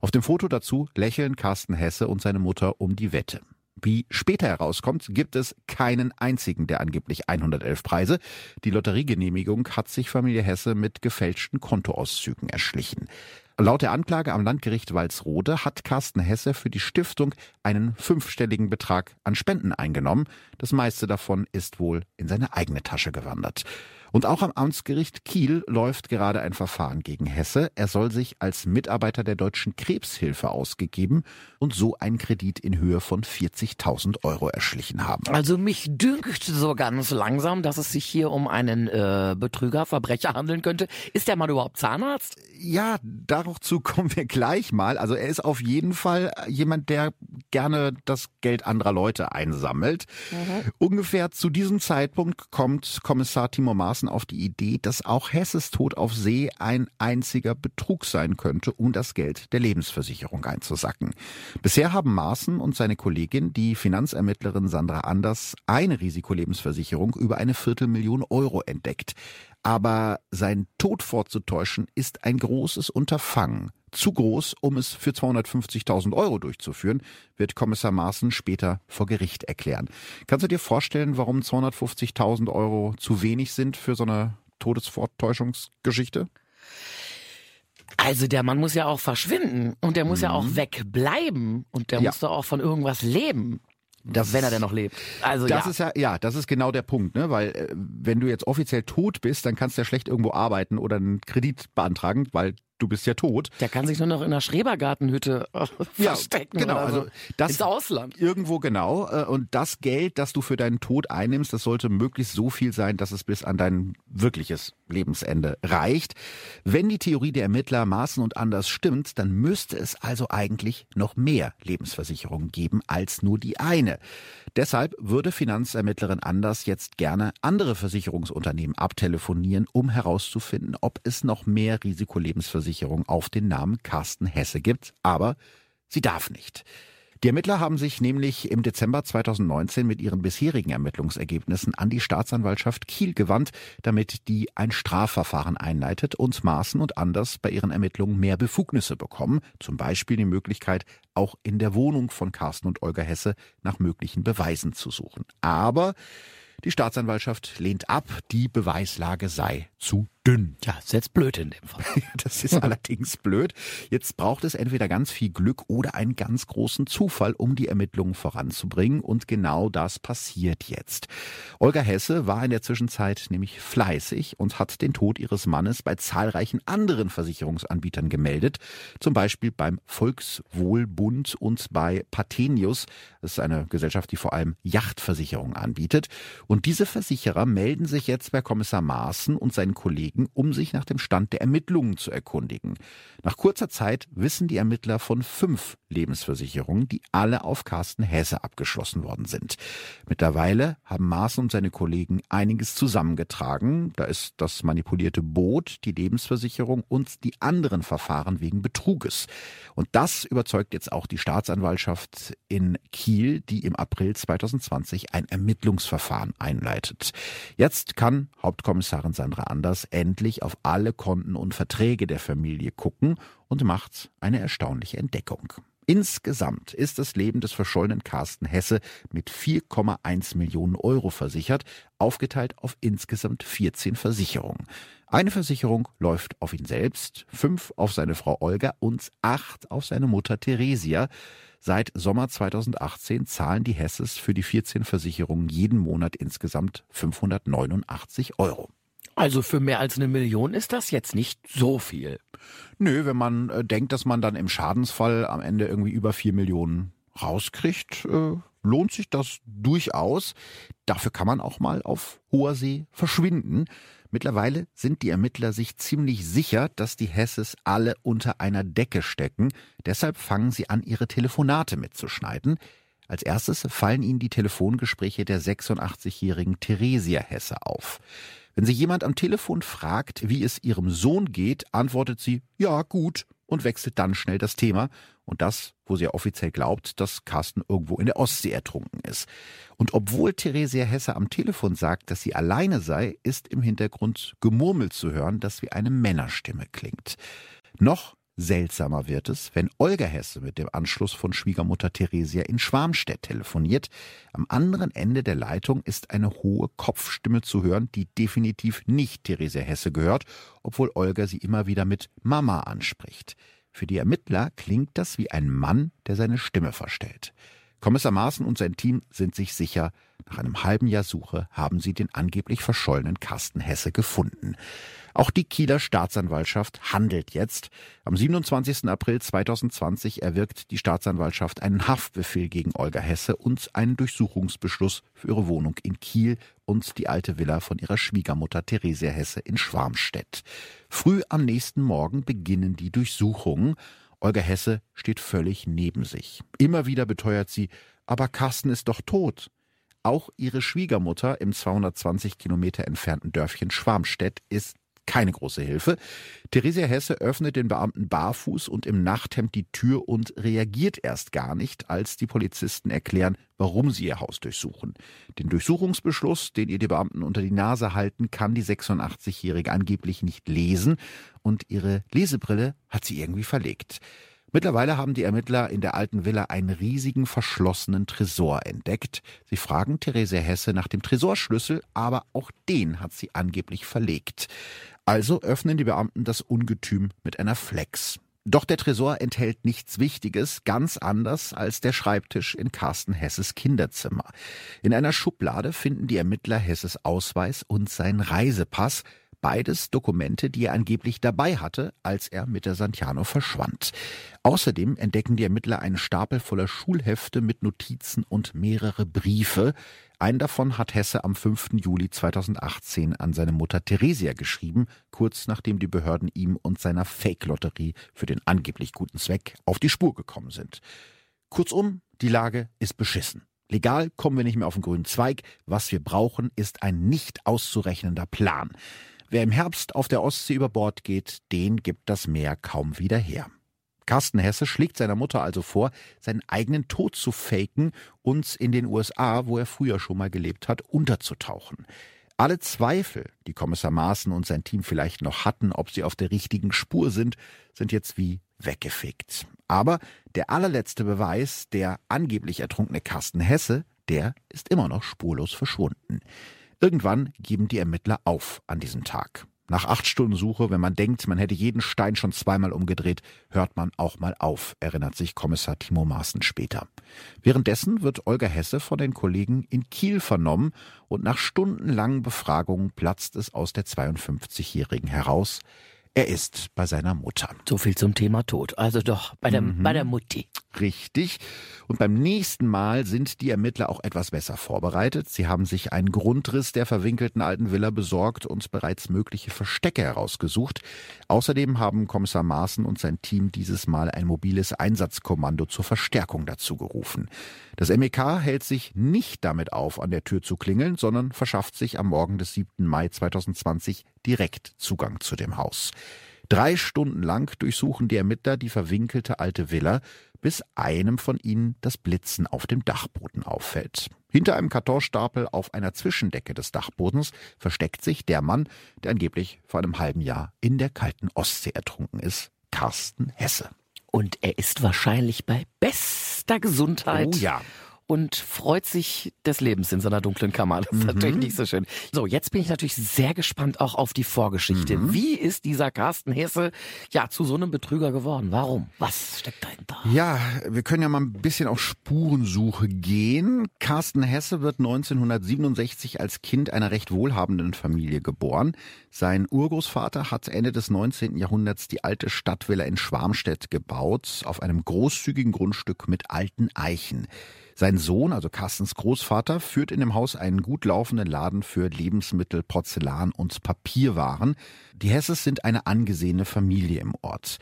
Auf dem Foto dazu lächeln Carsten Hesse und seine Mutter um die Wette. Wie später herauskommt, gibt es keinen einzigen der angeblich 111 Preise. Die Lotteriegenehmigung hat sich Familie Hesse mit gefälschten Kontoauszügen erschlichen. Laut der Anklage am Landgericht Walsrode hat Carsten Hesse für die Stiftung einen fünfstelligen Betrag an Spenden eingenommen. Das meiste davon ist wohl in seine eigene Tasche gewandert. Und auch am Amtsgericht Kiel läuft gerade ein Verfahren gegen Hesse. Er soll sich als Mitarbeiter der Deutschen Krebshilfe ausgegeben und so einen Kredit in Höhe von 40.000 Euro erschlichen haben. Also mich dünkt so ganz langsam, dass es sich hier um einen äh, Betrüger, Verbrecher handeln könnte. Ist der Mann überhaupt Zahnarzt? Ja, dazu kommen wir gleich mal. Also er ist auf jeden Fall jemand, der gerne das Geld anderer Leute einsammelt. Mhm. Ungefähr zu diesem Zeitpunkt kommt Kommissar Timo Maas Maaßen auf die Idee, dass auch Hesses Tod auf See ein einziger Betrug sein könnte, um das Geld der Lebensversicherung einzusacken. Bisher haben Maaßen und seine Kollegin, die Finanzermittlerin Sandra Anders, eine Risikolebensversicherung über eine Viertelmillion Euro entdeckt. Aber sein Tod vorzutäuschen ist ein großes Unterfangen. Zu groß, um es für 250.000 Euro durchzuführen, wird Kommissar Maaßen später vor Gericht erklären. Kannst du dir vorstellen, warum 250.000 Euro zu wenig sind für so eine Todesvortäuschungsgeschichte? Also der Mann muss ja auch verschwinden und der muss mhm. ja auch mhm. wegbleiben und der ja. muss doch auch von irgendwas leben. Das, wenn er denn noch lebt. Also das ja. ist ja, ja, das ist genau der Punkt, ne? Weil äh, wenn du jetzt offiziell tot bist, dann kannst du ja schlecht irgendwo arbeiten oder einen Kredit beantragen, weil du bist ja tot. Der kann sich nur noch in der Schrebergartenhütte äh, ja, verstecken. Genau, also das ins Ausland. Irgendwo genau. Äh, und das Geld, das du für deinen Tod einnimmst, das sollte möglichst so viel sein, dass es bis an dein wirkliches Lebensende reicht. Wenn die Theorie der Ermittler Maßen und anders stimmt, dann müsste es also eigentlich noch mehr Lebensversicherungen geben als nur die eine. Deshalb würde Finanzermittlerin Anders jetzt gerne andere Versicherungsunternehmen abtelefonieren, um herauszufinden, ob es noch mehr Risikolebensversicherungen Versicherung auf den Namen Carsten Hesse gibt, aber sie darf nicht. Die Ermittler haben sich nämlich im Dezember 2019 mit ihren bisherigen Ermittlungsergebnissen an die Staatsanwaltschaft Kiel gewandt, damit die ein Strafverfahren einleitet und Maßen und Anders bei ihren Ermittlungen mehr Befugnisse bekommen, zum Beispiel die Möglichkeit, auch in der Wohnung von Carsten und Olga Hesse nach möglichen Beweisen zu suchen. Aber die Staatsanwaltschaft lehnt ab, die Beweislage sei zu dünn. Ja, ist jetzt blöd in dem Fall. Das ist allerdings blöd. Jetzt braucht es entweder ganz viel Glück oder einen ganz großen Zufall, um die Ermittlungen voranzubringen. Und genau das passiert jetzt. Olga Hesse war in der Zwischenzeit nämlich fleißig und hat den Tod ihres Mannes bei zahlreichen anderen Versicherungsanbietern gemeldet. Zum Beispiel beim Volkswohlbund und bei Patenius. Das ist eine Gesellschaft, die vor allem Yachtversicherungen anbietet. Und diese Versicherer melden sich jetzt bei Kommissar Maaßen und seinen Kollegen, um sich nach dem Stand der Ermittlungen zu erkundigen. Nach kurzer Zeit wissen die Ermittler von fünf Lebensversicherungen, die alle auf Carsten Hesse abgeschlossen worden sind. Mittlerweile haben Maaßen und seine Kollegen einiges zusammengetragen. Da ist das manipulierte Boot, die Lebensversicherung und die anderen Verfahren wegen Betruges. Und das überzeugt jetzt auch die Staatsanwaltschaft in Kiel, die im April 2020 ein Ermittlungsverfahren einleitet. Jetzt kann Hauptkommissarin Sandra Anders endlich auf alle Konten und Verträge der Familie gucken und macht eine erstaunliche Entdeckung. Insgesamt ist das Leben des verschollenen Carsten Hesse mit 4,1 Millionen Euro versichert, aufgeteilt auf insgesamt 14 Versicherungen. Eine Versicherung läuft auf ihn selbst, fünf auf seine Frau Olga und acht auf seine Mutter Theresia. Seit Sommer 2018 zahlen die Hesses für die 14 Versicherungen jeden Monat insgesamt 589 Euro. Also für mehr als eine Million ist das jetzt nicht so viel. Nö, wenn man äh, denkt, dass man dann im Schadensfall am Ende irgendwie über vier Millionen rauskriegt, äh, lohnt sich das durchaus. Dafür kann man auch mal auf hoher See verschwinden. Mittlerweile sind die Ermittler sich ziemlich sicher, dass die Hesses alle unter einer Decke stecken. Deshalb fangen sie an, ihre Telefonate mitzuschneiden. Als erstes fallen ihnen die Telefongespräche der 86-jährigen Theresia Hesse auf. Wenn sie jemand am Telefon fragt, wie es ihrem Sohn geht, antwortet sie, ja, gut, und wechselt dann schnell das Thema. Und das, wo sie offiziell glaubt, dass Carsten irgendwo in der Ostsee ertrunken ist. Und obwohl Theresia Hesse am Telefon sagt, dass sie alleine sei, ist im Hintergrund gemurmelt zu hören, das wie eine Männerstimme klingt. Noch Seltsamer wird es, wenn Olga Hesse mit dem Anschluss von Schwiegermutter Theresia in Schwarmstedt telefoniert. Am anderen Ende der Leitung ist eine hohe Kopfstimme zu hören, die definitiv nicht Theresia Hesse gehört, obwohl Olga sie immer wieder mit Mama anspricht. Für die Ermittler klingt das wie ein Mann, der seine Stimme verstellt. Kommissar Maaßen und sein Team sind sich sicher, nach einem halben Jahr Suche haben sie den angeblich verschollenen Carsten Hesse gefunden. Auch die Kieler Staatsanwaltschaft handelt jetzt. Am 27. April 2020 erwirkt die Staatsanwaltschaft einen Haftbefehl gegen Olga Hesse und einen Durchsuchungsbeschluss für ihre Wohnung in Kiel und die alte Villa von ihrer Schwiegermutter Theresia Hesse in Schwarmstedt. Früh am nächsten Morgen beginnen die Durchsuchungen. Olga Hesse steht völlig neben sich. Immer wieder beteuert sie, aber Carsten ist doch tot. Auch ihre Schwiegermutter im 220 Kilometer entfernten Dörfchen Schwarmstedt ist keine große Hilfe. Theresia Hesse öffnet den Beamten barfuß und im Nachthemd die Tür und reagiert erst gar nicht, als die Polizisten erklären, warum sie ihr Haus durchsuchen. Den Durchsuchungsbeschluss, den ihr die Beamten unter die Nase halten, kann die 86-Jährige angeblich nicht lesen und ihre Lesebrille hat sie irgendwie verlegt. Mittlerweile haben die Ermittler in der alten Villa einen riesigen verschlossenen Tresor entdeckt. Sie fragen Therese Hesse nach dem Tresorschlüssel, aber auch den hat sie angeblich verlegt. Also öffnen die Beamten das Ungetüm mit einer Flex. Doch der Tresor enthält nichts Wichtiges, ganz anders als der Schreibtisch in Carsten Hesses Kinderzimmer. In einer Schublade finden die Ermittler Hesses Ausweis und sein Reisepass, beides Dokumente, die er angeblich dabei hatte, als er mit der Santiano verschwand. Außerdem entdecken die Ermittler einen Stapel voller Schulhefte mit Notizen und mehrere Briefe. Einen davon hat Hesse am 5. Juli 2018 an seine Mutter Theresia geschrieben, kurz nachdem die Behörden ihm und seiner Fake-Lotterie für den angeblich guten Zweck auf die Spur gekommen sind. Kurzum, die Lage ist beschissen. Legal kommen wir nicht mehr auf den grünen Zweig. Was wir brauchen, ist ein nicht auszurechnender Plan. Wer im Herbst auf der Ostsee über Bord geht, den gibt das Meer kaum wieder her. Carsten Hesse schlägt seiner Mutter also vor, seinen eigenen Tod zu faken und in den USA, wo er früher schon mal gelebt hat, unterzutauchen. Alle Zweifel, die Kommissar Maaßen und sein Team vielleicht noch hatten, ob sie auf der richtigen Spur sind, sind jetzt wie weggefegt. Aber der allerletzte Beweis, der angeblich ertrunkene Carsten Hesse, der ist immer noch spurlos verschwunden. Irgendwann geben die Ermittler auf an diesem Tag. Nach acht Stunden Suche, wenn man denkt, man hätte jeden Stein schon zweimal umgedreht, hört man auch mal auf, erinnert sich Kommissar Timo Maaßen später. Währenddessen wird Olga Hesse von den Kollegen in Kiel vernommen und nach stundenlangen Befragungen platzt es aus der 52-Jährigen heraus. Er ist bei seiner Mutter. So viel zum Thema Tod. Also doch bei der, Mhm. bei der Mutti. Richtig. Und beim nächsten Mal sind die Ermittler auch etwas besser vorbereitet. Sie haben sich einen Grundriss der verwinkelten alten Villa besorgt und bereits mögliche Verstecke herausgesucht. Außerdem haben Kommissar Maaßen und sein Team dieses Mal ein mobiles Einsatzkommando zur Verstärkung dazu gerufen. Das MEK hält sich nicht damit auf, an der Tür zu klingeln, sondern verschafft sich am Morgen des 7. Mai 2020 direkt Zugang zu dem Haus. Drei Stunden lang durchsuchen die Ermittler die verwinkelte alte Villa, bis einem von ihnen das Blitzen auf dem Dachboden auffällt. Hinter einem Kartonstapel auf einer Zwischendecke des Dachbodens versteckt sich der Mann, der angeblich vor einem halben Jahr in der kalten Ostsee ertrunken ist, Carsten Hesse. Und er ist wahrscheinlich bei bester Gesundheit. Oh ja. Und freut sich des Lebens in seiner dunklen Kammer. Das ist natürlich nicht so schön. So, jetzt bin ich natürlich sehr gespannt auch auf die Vorgeschichte. Wie ist dieser Carsten Hesse ja zu so einem Betrüger geworden? Warum? Was steckt dahinter? Ja, wir können ja mal ein bisschen auf Spurensuche gehen. Carsten Hesse wird 1967 als Kind einer recht wohlhabenden Familie geboren. Sein Urgroßvater hat Ende des 19. Jahrhunderts die alte Stadtvilla in Schwarmstedt gebaut, auf einem großzügigen Grundstück mit alten Eichen. Sein Sohn, also Carstens Großvater, führt in dem Haus einen gut laufenden Laden für Lebensmittel, Porzellan und Papierwaren. Die Hesses sind eine angesehene Familie im Ort.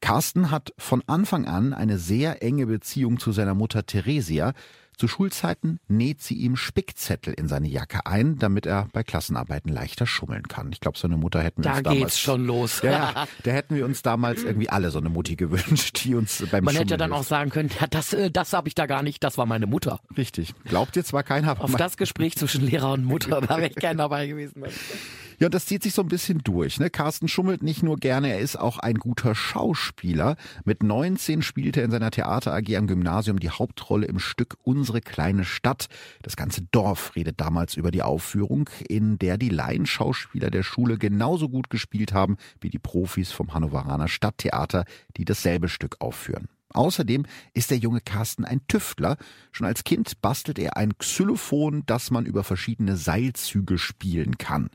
Carsten hat von Anfang an eine sehr enge Beziehung zu seiner Mutter Theresia. Zu Schulzeiten näht sie ihm Spickzettel in seine Jacke ein, damit er bei Klassenarbeiten leichter schummeln kann. Ich glaube, so eine Mutter hätten wir Da uns damals geht's schon los. Ja, ja, da hätten wir uns damals irgendwie alle so eine Mutti gewünscht, die uns beim Man Schummeln hätte dann auch sagen können, ja, das, äh, das habe ich da gar nicht, das war meine Mutter. Richtig. Glaubt ihr zwar keiner, Auf das Gespräch zwischen Lehrer und Mutter, da wäre ich gern dabei gewesen. Ja, das zieht sich so ein bisschen durch. Ne? Carsten schummelt nicht nur gerne, er ist auch ein guter Schauspieler. Mit 19 spielt er in seiner Theater AG am Gymnasium die Hauptrolle im Stück Unsere kleine Stadt. Das ganze Dorf redet damals über die Aufführung, in der die Laienschauspieler der Schule genauso gut gespielt haben wie die Profis vom Hannoveraner Stadttheater, die dasselbe Stück aufführen. Außerdem ist der junge Carsten ein Tüftler. Schon als Kind bastelt er ein Xylophon, das man über verschiedene Seilzüge spielen kann.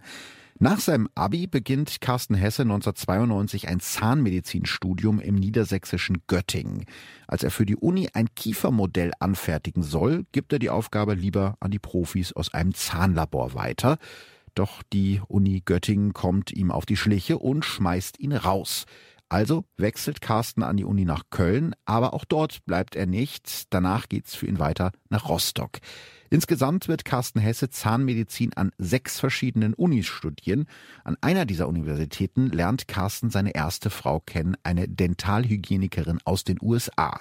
Nach seinem Abi beginnt Carsten Hesse 1992 ein Zahnmedizinstudium im niedersächsischen Göttingen. Als er für die Uni ein Kiefermodell anfertigen soll, gibt er die Aufgabe lieber an die Profis aus einem Zahnlabor weiter. Doch die Uni Göttingen kommt ihm auf die Schliche und schmeißt ihn raus. Also wechselt Carsten an die Uni nach Köln, aber auch dort bleibt er nicht. Danach geht's für ihn weiter nach Rostock. Insgesamt wird Carsten Hesse Zahnmedizin an sechs verschiedenen Unis studieren. An einer dieser Universitäten lernt Carsten seine erste Frau kennen, eine Dentalhygienikerin aus den USA.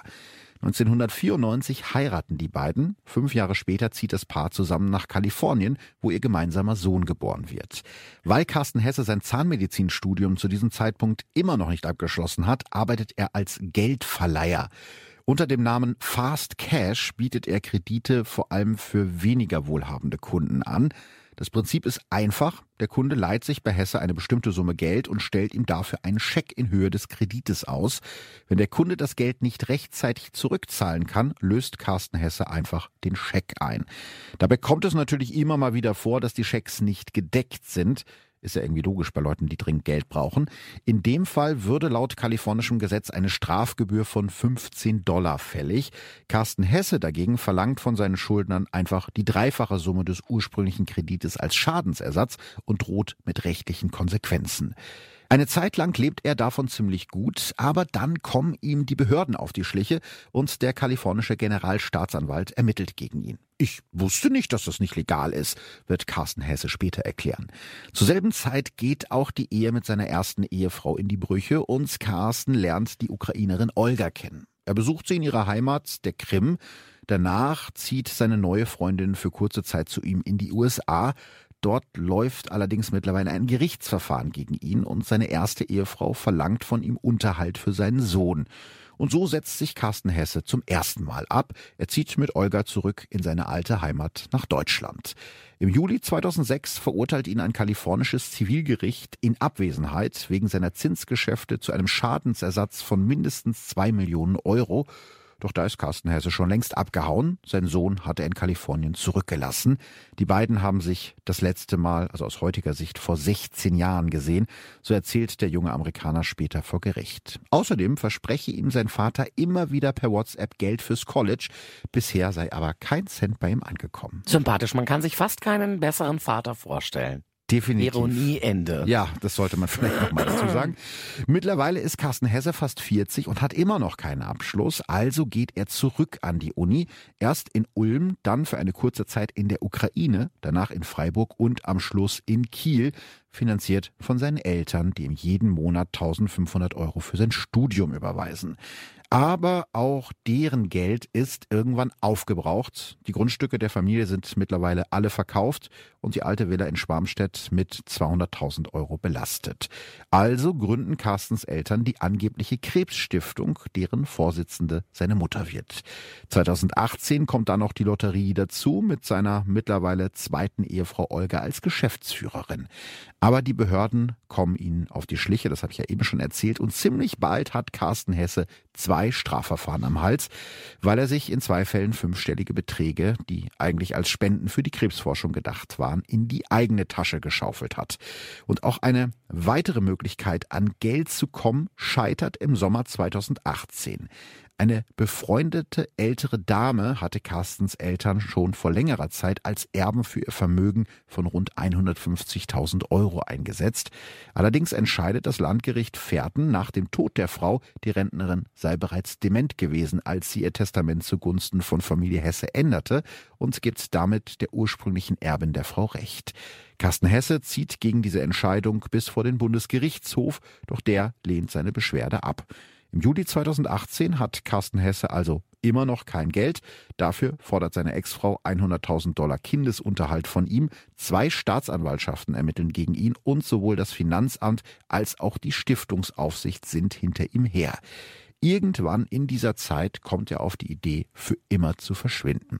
1994 heiraten die beiden. Fünf Jahre später zieht das Paar zusammen nach Kalifornien, wo ihr gemeinsamer Sohn geboren wird. Weil Carsten Hesse sein Zahnmedizinstudium zu diesem Zeitpunkt immer noch nicht abgeschlossen hat, arbeitet er als Geldverleiher. Unter dem Namen Fast Cash bietet er Kredite vor allem für weniger wohlhabende Kunden an. Das Prinzip ist einfach. Der Kunde leiht sich bei Hesse eine bestimmte Summe Geld und stellt ihm dafür einen Scheck in Höhe des Kredites aus. Wenn der Kunde das Geld nicht rechtzeitig zurückzahlen kann, löst Carsten Hesse einfach den Scheck ein. Dabei kommt es natürlich immer mal wieder vor, dass die Schecks nicht gedeckt sind. Ist ja irgendwie logisch bei Leuten, die dringend Geld brauchen. In dem Fall würde laut kalifornischem Gesetz eine Strafgebühr von 15 Dollar fällig. Carsten Hesse dagegen verlangt von seinen Schuldnern einfach die dreifache Summe des ursprünglichen Kredites als Schadensersatz und droht mit rechtlichen Konsequenzen. Eine Zeit lang lebt er davon ziemlich gut, aber dann kommen ihm die Behörden auf die Schliche und der kalifornische Generalstaatsanwalt ermittelt gegen ihn. Ich wusste nicht, dass das nicht legal ist, wird Carsten Hesse später erklären. Zur selben Zeit geht auch die Ehe mit seiner ersten Ehefrau in die Brüche und Carsten lernt die Ukrainerin Olga kennen. Er besucht sie in ihrer Heimat, der Krim. Danach zieht seine neue Freundin für kurze Zeit zu ihm in die USA. Dort läuft allerdings mittlerweile ein Gerichtsverfahren gegen ihn und seine erste Ehefrau verlangt von ihm Unterhalt für seinen Sohn. Und so setzt sich Carsten Hesse zum ersten Mal ab. Er zieht mit Olga zurück in seine alte Heimat nach Deutschland. Im Juli 2006 verurteilt ihn ein kalifornisches Zivilgericht in Abwesenheit wegen seiner Zinsgeschäfte zu einem Schadensersatz von mindestens zwei Millionen Euro. Doch da ist Carsten Hesse schon längst abgehauen. Sein Sohn hat er in Kalifornien zurückgelassen. Die beiden haben sich das letzte Mal, also aus heutiger Sicht, vor 16 Jahren gesehen. So erzählt der junge Amerikaner später vor Gericht. Außerdem verspreche ihm sein Vater immer wieder per WhatsApp Geld fürs College. Bisher sei aber kein Cent bei ihm angekommen. Sympathisch, man kann sich fast keinen besseren Vater vorstellen. Definitiv. Ironieende. Ja, das sollte man vielleicht nochmal dazu sagen. Mittlerweile ist Carsten Hesse fast 40 und hat immer noch keinen Abschluss. Also geht er zurück an die Uni. Erst in Ulm, dann für eine kurze Zeit in der Ukraine, danach in Freiburg und am Schluss in Kiel finanziert von seinen Eltern, die ihm jeden Monat 1500 Euro für sein Studium überweisen. Aber auch deren Geld ist irgendwann aufgebraucht. Die Grundstücke der Familie sind mittlerweile alle verkauft und die alte Villa in Schwarmstedt mit 200.000 Euro belastet. Also gründen Carstens Eltern die angebliche Krebsstiftung, deren Vorsitzende seine Mutter wird. 2018 kommt dann noch die Lotterie dazu mit seiner mittlerweile zweiten Ehefrau Olga als Geschäftsführerin. Aber die Behörden kommen ihnen auf die Schliche, das habe ich ja eben schon erzählt, und ziemlich bald hat Carsten Hesse zwei Strafverfahren am Hals, weil er sich in zwei Fällen fünfstellige Beträge, die eigentlich als Spenden für die Krebsforschung gedacht waren, in die eigene Tasche geschaufelt hat. Und auch eine weitere Möglichkeit, an Geld zu kommen, scheitert im Sommer 2018. Eine befreundete ältere Dame hatte Carstens Eltern schon vor längerer Zeit als Erben für ihr Vermögen von rund 150.000 Euro eingesetzt. Allerdings entscheidet das Landgericht Pferden nach dem Tod der Frau, die Rentnerin sei bereits dement gewesen, als sie ihr Testament zugunsten von Familie Hesse änderte und gibt damit der ursprünglichen Erbin der Frau Recht. Carsten Hesse zieht gegen diese Entscheidung bis vor den Bundesgerichtshof, doch der lehnt seine Beschwerde ab. Im Juli 2018 hat Carsten Hesse also immer noch kein Geld. Dafür fordert seine Ex-Frau 100.000 Dollar Kindesunterhalt von ihm. Zwei Staatsanwaltschaften ermitteln gegen ihn und sowohl das Finanzamt als auch die Stiftungsaufsicht sind hinter ihm her. Irgendwann in dieser Zeit kommt er auf die Idee, für immer zu verschwinden.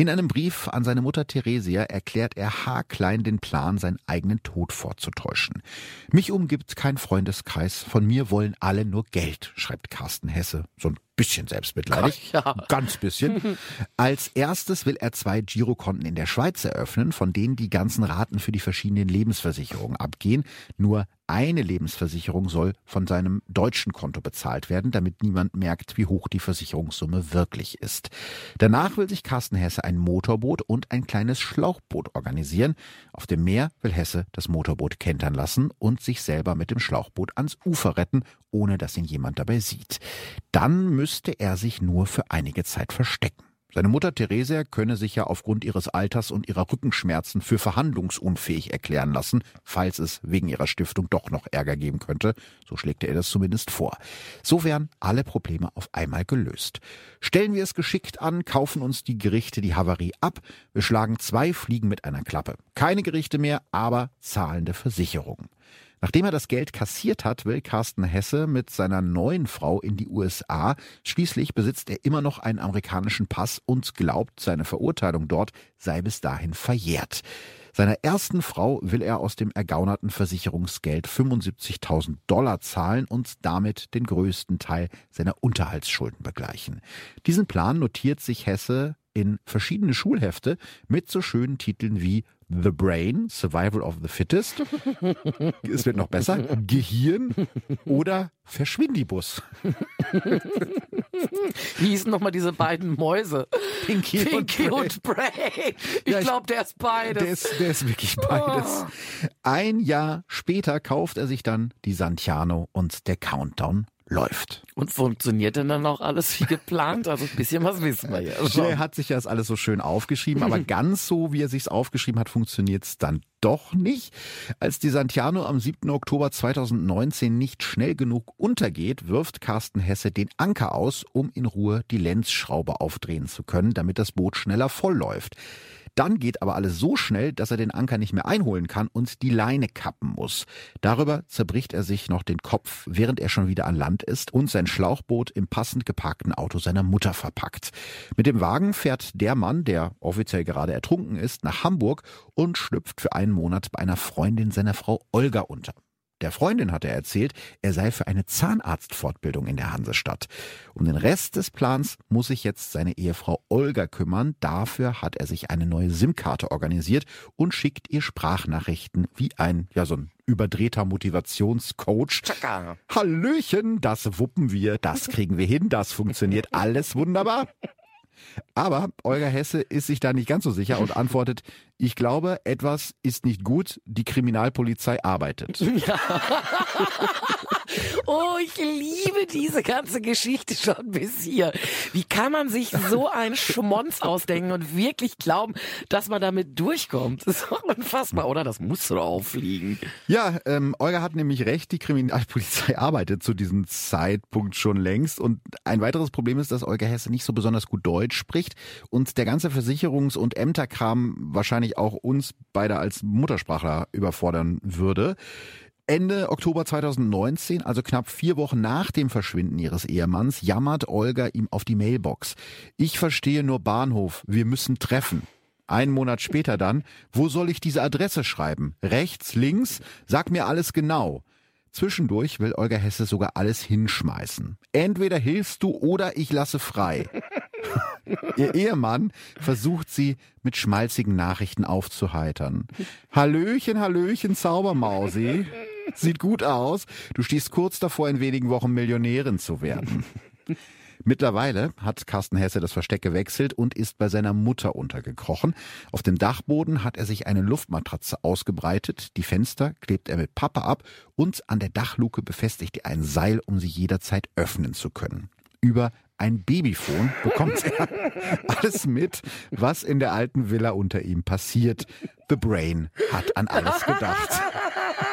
In einem Brief an seine Mutter Theresia erklärt er haarklein den Plan, seinen eigenen Tod vorzutäuschen. Mich umgibt kein Freundeskreis, von mir wollen alle nur Geld, schreibt Carsten Hesse. So ein bisschen selbstmitleidig. Ja. Ganz bisschen. Als erstes will er zwei Girokonten in der Schweiz eröffnen, von denen die ganzen Raten für die verschiedenen Lebensversicherungen abgehen. Nur eine Lebensversicherung soll von seinem deutschen Konto bezahlt werden, damit niemand merkt, wie hoch die Versicherungssumme wirklich ist. Danach will sich Carsten Hesse ein Motorboot und ein kleines Schlauchboot organisieren. Auf dem Meer will Hesse das Motorboot kentern lassen und sich selber mit dem Schlauchboot ans Ufer retten, ohne dass ihn jemand dabei sieht. Dann müsste er sich nur für einige Zeit verstecken. Seine Mutter Theresia könne sich ja aufgrund ihres Alters und ihrer Rückenschmerzen für verhandlungsunfähig erklären lassen, falls es wegen ihrer Stiftung doch noch Ärger geben könnte. So schlägt er das zumindest vor. So wären alle Probleme auf einmal gelöst. Stellen wir es geschickt an, kaufen uns die Gerichte die Havarie ab. Wir schlagen zwei Fliegen mit einer Klappe. Keine Gerichte mehr, aber zahlende Versicherungen. Nachdem er das Geld kassiert hat, will Carsten Hesse mit seiner neuen Frau in die USA. Schließlich besitzt er immer noch einen amerikanischen Pass und glaubt, seine Verurteilung dort sei bis dahin verjährt. Seiner ersten Frau will er aus dem ergaunerten Versicherungsgeld 75.000 Dollar zahlen und damit den größten Teil seiner Unterhaltsschulden begleichen. Diesen Plan notiert sich Hesse in verschiedene Schulhefte mit so schönen Titeln wie The Brain, Survival of the Fittest. es wird noch besser. Gehirn oder Verschwindibus. Wie hießen nochmal diese beiden Mäuse? Pinky, Pinky und Bray. Und Bray. Ich ja, glaube, der ist beides. Der ist, der ist wirklich beides. Oh. Ein Jahr später kauft er sich dann die Santiano und der Countdown läuft. Und funktioniert denn dann auch alles wie geplant? Also ein bisschen was wissen wir ja schon. Er hat sich das alles so schön aufgeschrieben, aber ganz so, wie er sich's aufgeschrieben hat, funktioniert es dann doch nicht. Als die Santiano am 7. Oktober 2019 nicht schnell genug untergeht, wirft Carsten Hesse den Anker aus, um in Ruhe die Lenzschraube aufdrehen zu können, damit das Boot schneller vollläuft. Dann geht aber alles so schnell, dass er den Anker nicht mehr einholen kann und die Leine kappen muss. Darüber zerbricht er sich noch den Kopf, während er schon wieder an Land ist und sein Schlauchboot im passend geparkten Auto seiner Mutter verpackt. Mit dem Wagen fährt der Mann, der offiziell gerade ertrunken ist, nach Hamburg und schlüpft für einen Monat bei einer Freundin seiner Frau Olga unter. Der Freundin hat er erzählt, er sei für eine Zahnarztfortbildung in der Hansestadt. Um den Rest des Plans muss sich jetzt seine Ehefrau Olga kümmern. Dafür hat er sich eine neue SIM-Karte organisiert und schickt ihr Sprachnachrichten wie ein, ja, so ein überdrehter Motivationscoach. Tschakka. Hallöchen, das wuppen wir, das kriegen wir hin, das funktioniert alles wunderbar. Aber Olga Hesse ist sich da nicht ganz so sicher und antwortet, ich glaube, etwas ist nicht gut, die Kriminalpolizei arbeitet. Ja. Oh, ich liebe diese ganze Geschichte schon bis hier. Wie kann man sich so einen Schmonz ausdenken und wirklich glauben, dass man damit durchkommt? Das ist doch unfassbar, oder? Das muss doch auffliegen. Ja, ähm, Olga hat nämlich recht, die Kriminalpolizei arbeitet zu diesem Zeitpunkt schon längst. Und ein weiteres Problem ist, dass Olga Hesse nicht so besonders gut Deutsch spricht und der ganze Versicherungs- und Ämterkram wahrscheinlich auch uns beide als Muttersprachler überfordern würde. Ende Oktober 2019, also knapp vier Wochen nach dem Verschwinden ihres Ehemanns, jammert Olga ihm auf die Mailbox. Ich verstehe nur Bahnhof, wir müssen treffen. Einen Monat später dann, wo soll ich diese Adresse schreiben? Rechts, links? Sag mir alles genau. Zwischendurch will Olga Hesse sogar alles hinschmeißen. Entweder hilfst du oder ich lasse frei. Ihr Ehemann versucht sie mit schmalzigen Nachrichten aufzuheitern. Hallöchen, Hallöchen, Zaubermausi. Sieht gut aus. Du stehst kurz davor, in wenigen Wochen Millionärin zu werden. Mittlerweile hat Carsten Hesse das Versteck gewechselt und ist bei seiner Mutter untergekrochen. Auf dem Dachboden hat er sich eine Luftmatratze ausgebreitet. Die Fenster klebt er mit Pappe ab und an der Dachluke befestigt er ein Seil, um sie jederzeit öffnen zu können. Über ein Babyphone bekommt er alles mit, was in der alten Villa unter ihm passiert. The Brain hat an alles gedacht.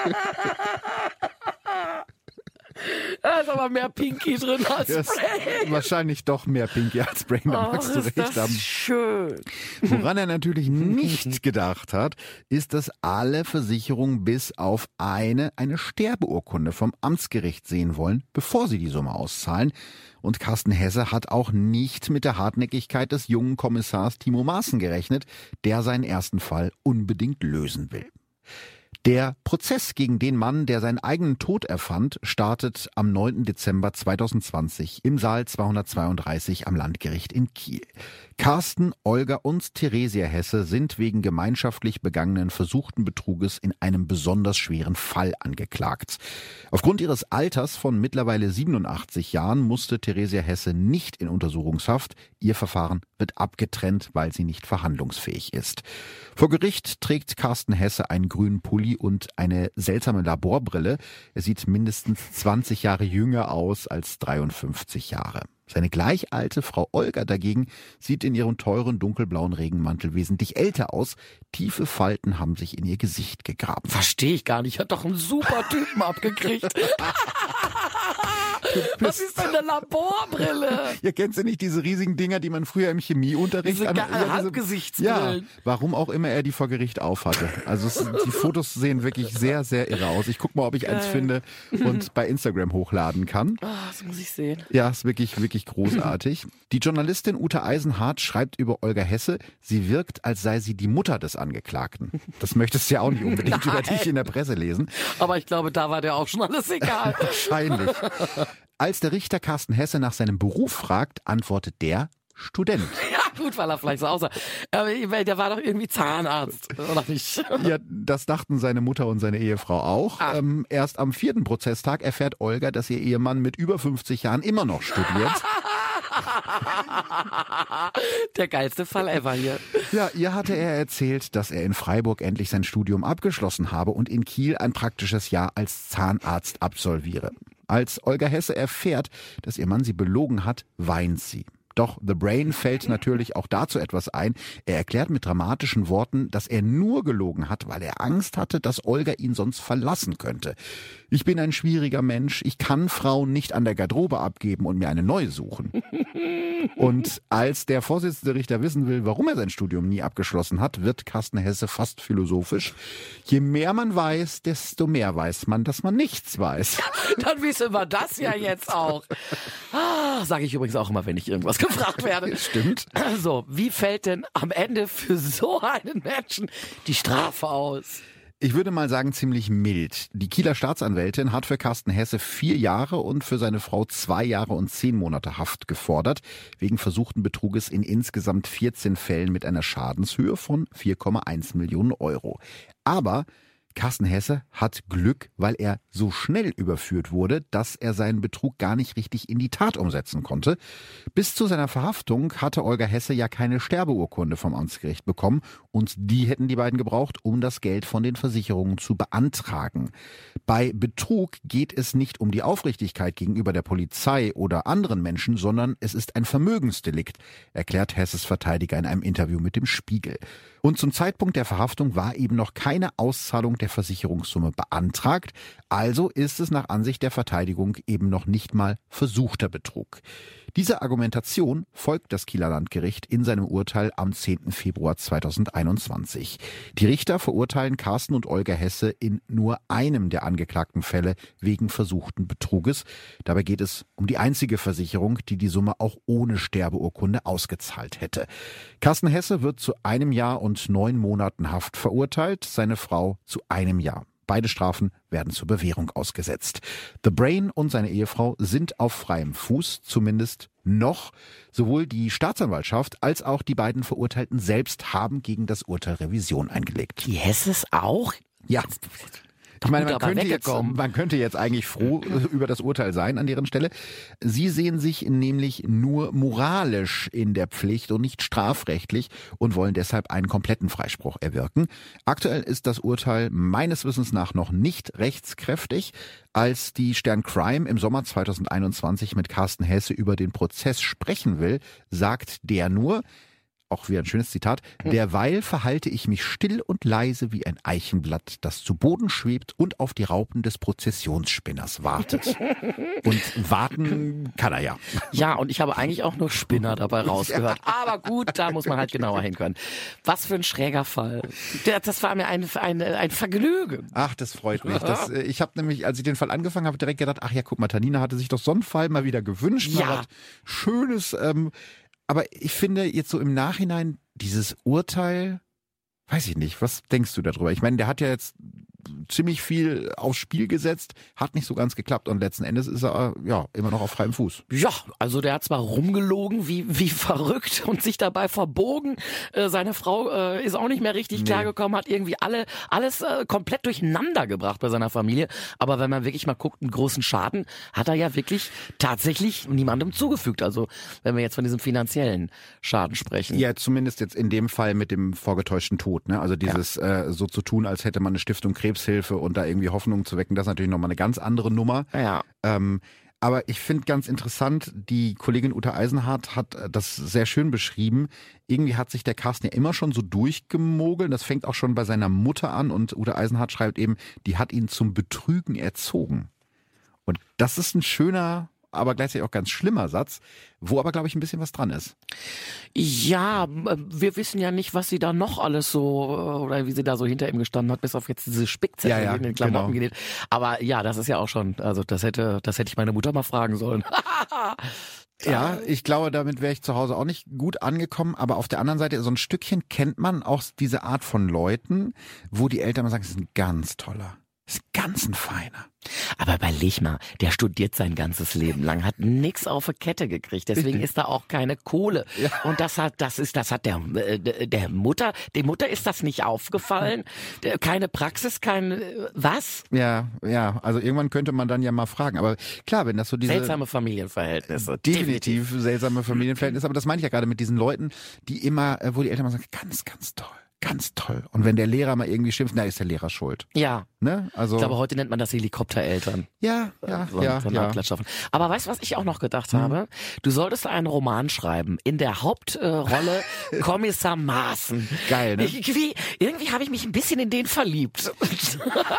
Da ist aber mehr Pinky drin als Das Brain. wahrscheinlich doch mehr Pinky als Brain, da magst du recht das haben. schön. Woran er natürlich nicht gedacht hat, ist, dass alle Versicherungen bis auf eine eine Sterbeurkunde vom Amtsgericht sehen wollen, bevor sie die Summe auszahlen. Und Carsten Hesse hat auch nicht mit der Hartnäckigkeit des jungen Kommissars Timo Maaßen gerechnet, der seinen ersten Fall unbedingt lösen will. Der Prozess gegen den Mann, der seinen eigenen Tod erfand, startet am 9. Dezember 2020 im Saal 232 am Landgericht in Kiel. Carsten, Olga und Theresia Hesse sind wegen gemeinschaftlich begangenen versuchten Betruges in einem besonders schweren Fall angeklagt. Aufgrund ihres Alters von mittlerweile 87 Jahren musste Theresia Hesse nicht in Untersuchungshaft. Ihr Verfahren wird abgetrennt, weil sie nicht verhandlungsfähig ist. Vor Gericht trägt Carsten Hesse einen grünen Pulli und eine seltsame Laborbrille. Er sieht mindestens 20 Jahre jünger aus als 53 Jahre. Seine gleich alte Frau Olga dagegen sieht in ihrem teuren dunkelblauen Regenmantel wesentlich älter aus. Tiefe Falten haben sich in ihr Gesicht gegraben. Verstehe ich gar nicht. Hat doch einen super Typen abgekriegt. Was ist denn eine Laborbrille? Ihr kennt ja nicht diese riesigen Dinger, die man früher im Chemieunterricht Diese an- ja, Halbgesichtsbrillen. Ja, warum auch immer er die vor Gericht aufhatte. Also es, die Fotos sehen wirklich sehr, sehr irre aus. Ich guck mal, ob ich eins Geil. finde und bei Instagram hochladen kann. Ah, das muss ich sehen. Ja, ist wirklich, wirklich großartig. Die Journalistin Ute Eisenhardt schreibt über Olga Hesse, sie wirkt, als sei sie die Mutter des Angeklagten. Das möchtest du ja auch nicht unbedingt über dich in der Presse lesen. Aber ich glaube, da war der auch schon alles egal. Wahrscheinlich. Als der Richter Carsten Hesse nach seinem Beruf fragt, antwortet der Student. ja, gut, weil er vielleicht so aussah. Aber der war doch irgendwie Zahnarzt, oder nicht? Ja, das dachten seine Mutter und seine Ehefrau auch. Ah. Ähm, erst am vierten Prozesstag erfährt Olga, dass ihr Ehemann mit über 50 Jahren immer noch studiert. Der geilste Fall ever hier. Ja, ihr hatte er erzählt, dass er in Freiburg endlich sein Studium abgeschlossen habe und in Kiel ein praktisches Jahr als Zahnarzt absolviere. Als Olga Hesse erfährt, dass ihr Mann sie belogen hat, weint sie. Doch The Brain fällt natürlich auch dazu etwas ein. Er erklärt mit dramatischen Worten, dass er nur gelogen hat, weil er Angst hatte, dass Olga ihn sonst verlassen könnte. Ich bin ein schwieriger Mensch. Ich kann Frauen nicht an der Garderobe abgeben und mir eine neue suchen. Und als der Vorsitzende Richter wissen will, warum er sein Studium nie abgeschlossen hat, wird Carsten Hesse fast philosophisch. Je mehr man weiß, desto mehr weiß man, dass man nichts weiß. Dann wissen wir das ja jetzt auch. Ah, Sage ich übrigens auch immer, wenn ich irgendwas gefragt werde. Stimmt. So, wie fällt denn am Ende für so einen Menschen die Strafe aus? Ich würde mal sagen, ziemlich mild. Die Kieler Staatsanwältin hat für Carsten Hesse vier Jahre und für seine Frau zwei Jahre und zehn Monate Haft gefordert, wegen versuchten Betruges in insgesamt 14 Fällen mit einer Schadenshöhe von 4,1 Millionen Euro. Aber Carsten Hesse hat Glück, weil er so schnell überführt wurde, dass er seinen Betrug gar nicht richtig in die Tat umsetzen konnte. Bis zu seiner Verhaftung hatte Olga Hesse ja keine Sterbeurkunde vom Amtsgericht bekommen und die hätten die beiden gebraucht, um das Geld von den Versicherungen zu beantragen. Bei Betrug geht es nicht um die Aufrichtigkeit gegenüber der Polizei oder anderen Menschen, sondern es ist ein Vermögensdelikt, erklärt Hesses Verteidiger in einem Interview mit dem Spiegel. Und zum Zeitpunkt der Verhaftung war eben noch keine Auszahlung der Versicherungssumme beantragt, also ist es nach Ansicht der Verteidigung eben noch nicht mal versuchter Betrug. Dieser Argumentation folgt das Kieler Landgericht in seinem Urteil am 10. Februar 2021. Die Richter verurteilen Carsten und Olga Hesse in nur einem der angeklagten Fälle wegen versuchten Betruges. Dabei geht es um die einzige Versicherung, die die Summe auch ohne Sterbeurkunde ausgezahlt hätte. Carsten Hesse wird zu einem Jahr und neun Monaten Haft verurteilt, seine Frau zu einem Jahr. Beide Strafen werden zur Bewährung ausgesetzt. The Brain und seine Ehefrau sind auf freiem Fuß, zumindest noch. Sowohl die Staatsanwaltschaft als auch die beiden Verurteilten selbst haben gegen das Urteil Revision eingelegt. Die Hesses auch? Ja. Ich meine, man könnte, jetzt, man könnte jetzt eigentlich froh über das Urteil sein an deren Stelle. Sie sehen sich nämlich nur moralisch in der Pflicht und nicht strafrechtlich und wollen deshalb einen kompletten Freispruch erwirken. Aktuell ist das Urteil meines Wissens nach noch nicht rechtskräftig. Als die Stern Crime im Sommer 2021 mit Carsten Hesse über den Prozess sprechen will, sagt der nur, auch wieder ein schönes Zitat, derweil verhalte ich mich still und leise wie ein Eichenblatt, das zu Boden schwebt und auf die Raupen des Prozessionsspinners wartet. und warten kann er ja. Ja, und ich habe eigentlich auch nur Spinner dabei rausgehört. Aber gut, da muss man halt genauer hinhören. Was für ein schräger Fall. Das war mir ein, ein, ein Vergnügen. Ach, das freut mich. Das, äh, ich habe nämlich, als ich den Fall angefangen habe, direkt gedacht, ach ja, guck mal, Tanina hatte sich doch so einen Fall mal wieder gewünscht. Ja. Schönes. Ähm, aber ich finde jetzt so im Nachhinein dieses Urteil, weiß ich nicht, was denkst du darüber? Ich meine, der hat ja jetzt ziemlich viel aufs Spiel gesetzt, hat nicht so ganz geklappt und letzten Endes ist er ja immer noch auf freiem Fuß. Ja, also der hat zwar rumgelogen wie, wie verrückt und sich dabei verbogen. Äh, seine Frau äh, ist auch nicht mehr richtig Nee. klargekommen, hat irgendwie alle alles äh, komplett durcheinander gebracht bei seiner Familie. Aber wenn man wirklich mal guckt, einen großen Schaden hat er ja wirklich tatsächlich niemandem zugefügt. Also wenn wir jetzt von diesem finanziellen Schaden sprechen. Ja, zumindest jetzt in dem Fall mit dem vorgetäuschten Tod. Ne? Also dieses äh, so zu tun, als hätte man eine Stiftung Krebshilfe und da irgendwie Hoffnung zu wecken, das ist natürlich nochmal eine ganz andere Nummer. Ja. Ähm, aber ich finde ganz interessant, die Kollegin Uta Eisenhardt hat äh, das sehr schön beschrieben. Irgendwie hat sich der Carsten ja immer schon so durchgemogelt. Das fängt auch schon bei seiner Mutter an und Uta Eisenhardt schreibt eben, die hat ihn zum Betrügen erzogen. Und das ist ein schöner, aber gleichzeitig auch ganz schlimmer Satz, wo aber, glaube ich, ein bisschen was dran ist. Ja, wir wissen ja nicht, was sie da noch alles so, äh, oder wie sie da so hinter ihm gestanden hat, bis auf jetzt diese Spickzettel Ja, ja, in den Klamotten genau. genäht. Aber ja, das ist ja auch schon, also das hätte, das hätte ich meine Mutter mal fragen sollen. Ja, ich glaube, damit wäre ich zu Hause auch nicht gut angekommen. Aber auf der anderen Seite, so ein Stückchen kennt man auch diese Art von Leuten, wo die Eltern mal sagen, das ist ein ganz toller, ist ganz ein feiner. Aber überleg mal, der studiert sein ganzes Leben lang, hat nix auf die Kette gekriegt, deswegen ist da auch keine Kohle. Und das hat, das ist, das hat der, äh, der Mutter, der Mutter ist das nicht aufgefallen. Keine Praxis, kein, äh, was? Ja, ja, also irgendwann könnte man dann ja mal fragen. Aber klar, wenn das so diese... Seltsame Familienverhältnisse. Definitiv seltsame Familienverhältnisse, aber das meine ich ja gerade mit diesen Leuten, die immer, äh, wo die Eltern mal sagen, ganz, ganz toll, Ganz toll. Und wenn der Lehrer mal irgendwie schimpft, na, ist der Lehrer schuld. Ja. Ne? Also, Ich glaube, heute nennt man das Helikoptereltern. ja, ja, so, ja, so ja. Aber weißt du, was ich auch noch gedacht Mhm. habe? Du solltest einen Roman schreiben. In der Hauptrolle Kommissar Maaßen. Geil, ne? Irgendwie, irgendwie habe ich mich ein bisschen in den verliebt.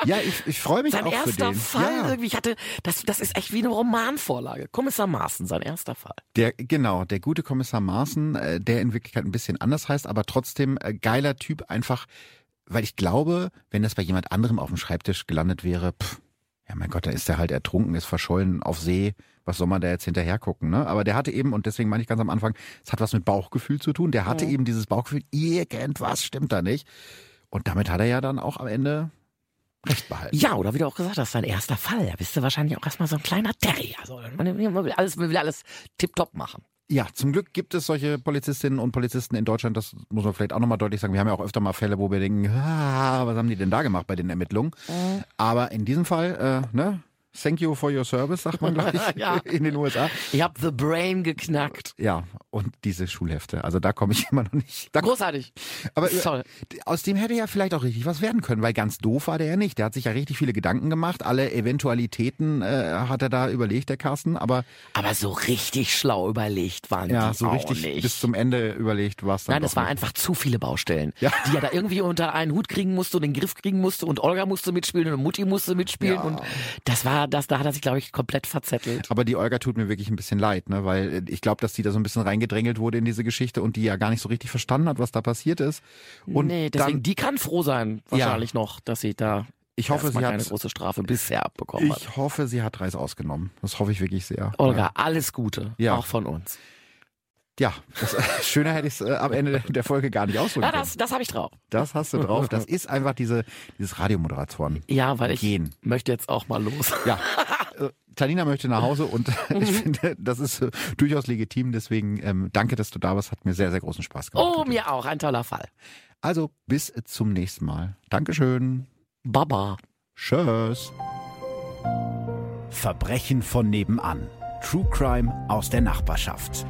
Ja, ich, ich freue mich Sein auch für erster den. Fall ja. irgendwie, ich hatte, das, das ist echt wie eine Romanvorlage. Kommissar Maaßen, sein erster Fall. Der, genau, der gute Kommissar Maaßen, äh, der in Wirklichkeit ein bisschen anders heißt, aber trotzdem äh, geiler Typ, einfach, weil ich glaube, wenn das bei jemand anderem auf dem Schreibtisch gelandet wäre, pff, ja mein Gott, da ist der halt ertrunken, ist verschollen auf See, was soll man da jetzt hinterher gucken, ne? Aber der hatte eben, und deswegen meine ich ganz am Anfang, es hat was mit Bauchgefühl zu tun, der hatte eben dieses Bauchgefühl, irgendwas stimmt da nicht. Und damit hat er ja dann auch am Ende recht behalten. Ja, oder wie du auch gesagt hast, sein erster Fall. Da bist du wahrscheinlich auch erstmal so ein kleiner Terrier. Also, man will alles, man will alles tipptopp machen. Ja, zum Glück gibt es solche Polizistinnen und Polizisten in Deutschland. Das muss man vielleicht auch nochmal deutlich sagen. Wir haben ja auch öfter mal Fälle, wo wir denken, ah, was haben die denn da gemacht bei den Ermittlungen? Aber in diesem Fall, äh, ne? Thank you for your service, sagt man, glaube ich, Ja. in den USA. Ich hab The Brain geknackt. Ja, und diese Schulhefte. Also da komme ich immer noch nicht. Da, Großartig. aber äh, Toll. aus dem hätte ja vielleicht auch richtig was werden können, weil ganz doof war der ja nicht. Der hat sich ja richtig viele Gedanken gemacht. Alle Eventualitäten äh, hat er da überlegt, der Carsten. Aber Aber so richtig schlau überlegt waren ja, die so auch richtig nicht. bis zum Ende überlegt war es dann Nein, es war nicht. einfach zu viele Baustellen, Ja. die er da irgendwie unter einen Hut kriegen musste und den Griff kriegen musste und Olga musste mitspielen und Mutti musste mitspielen Ja. und das war das, da hat er sich glaube ich komplett verzettelt. Aber die Olga tut mir wirklich ein bisschen leid, ne? weil äh, ich glaube, dass die da so ein bisschen reingedrängelt wurde in diese Geschichte und die ja gar nicht so richtig verstanden hat, was da passiert ist. Und nee, deswegen dann, die kann froh sein wahrscheinlich noch, dass sie da ich hoffe, sie hat, große Strafe bisher abbekommen hat. ich hoffe, sie hat Reis ausgenommen. Das hoffe ich wirklich sehr. Olga, alles Gute, Ja. auch von uns. Ja, das, schöner hätte ich es äh, am Ende der Folge gar nicht ausdrücken Ja, können. das, das habe ich drauf. Das hast du drauf. Das ist einfach diese, dieses Radiomoderatoren. Ja, weil ich Gehen. möchte jetzt auch mal los. Ja. Äh, Talina möchte nach Hause und ich finde, das ist äh, durchaus legitim. Deswegen ähm, danke, dass du da warst. Hat mir sehr, sehr großen Spaß gemacht. Oh, mir auch, ein toller Fall. Also bis zum nächsten Mal. Dankeschön. Baba. Tschüss. Verbrechen von nebenan. True Crime aus der Nachbarschaft.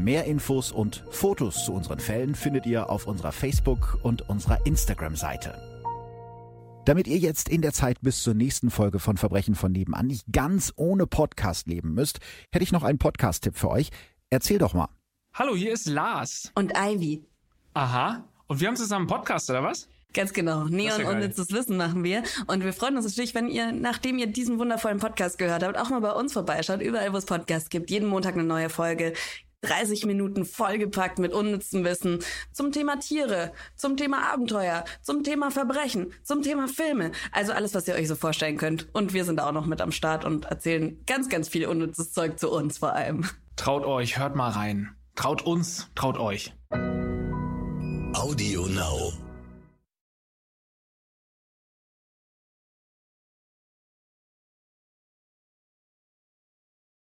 Mehr Infos und Fotos zu unseren Fällen findet ihr auf unserer Facebook- und unserer Instagram-Seite. Damit ihr jetzt in der Zeit bis zur nächsten Folge von Verbrechen von nebenan nicht ganz ohne Podcast leben müsst, hätte ich noch einen Podcast-Tipp für euch. Erzähl doch mal. Hallo, hier ist Lars. Und Ivy. Aha. Und wir haben zusammen einen Podcast, oder was? Ganz genau. Neon ja unnützes Wissen machen wir. Und wir freuen uns natürlich, wenn ihr, nachdem ihr diesen wundervollen Podcast gehört habt, auch mal bei uns vorbeischaut. Überall, wo es Podcasts gibt. Jeden Montag eine neue Folge. 30 Minuten vollgepackt mit unnützem Wissen zum Thema Tiere, zum Thema Abenteuer, zum Thema Verbrechen, zum Thema Filme. Also alles, was ihr euch so vorstellen könnt. Und wir sind da auch noch mit am Start und erzählen ganz, ganz viel unnützes Zeug zu uns vor allem. Traut euch, hört mal rein. Traut uns, traut euch. Audio Now.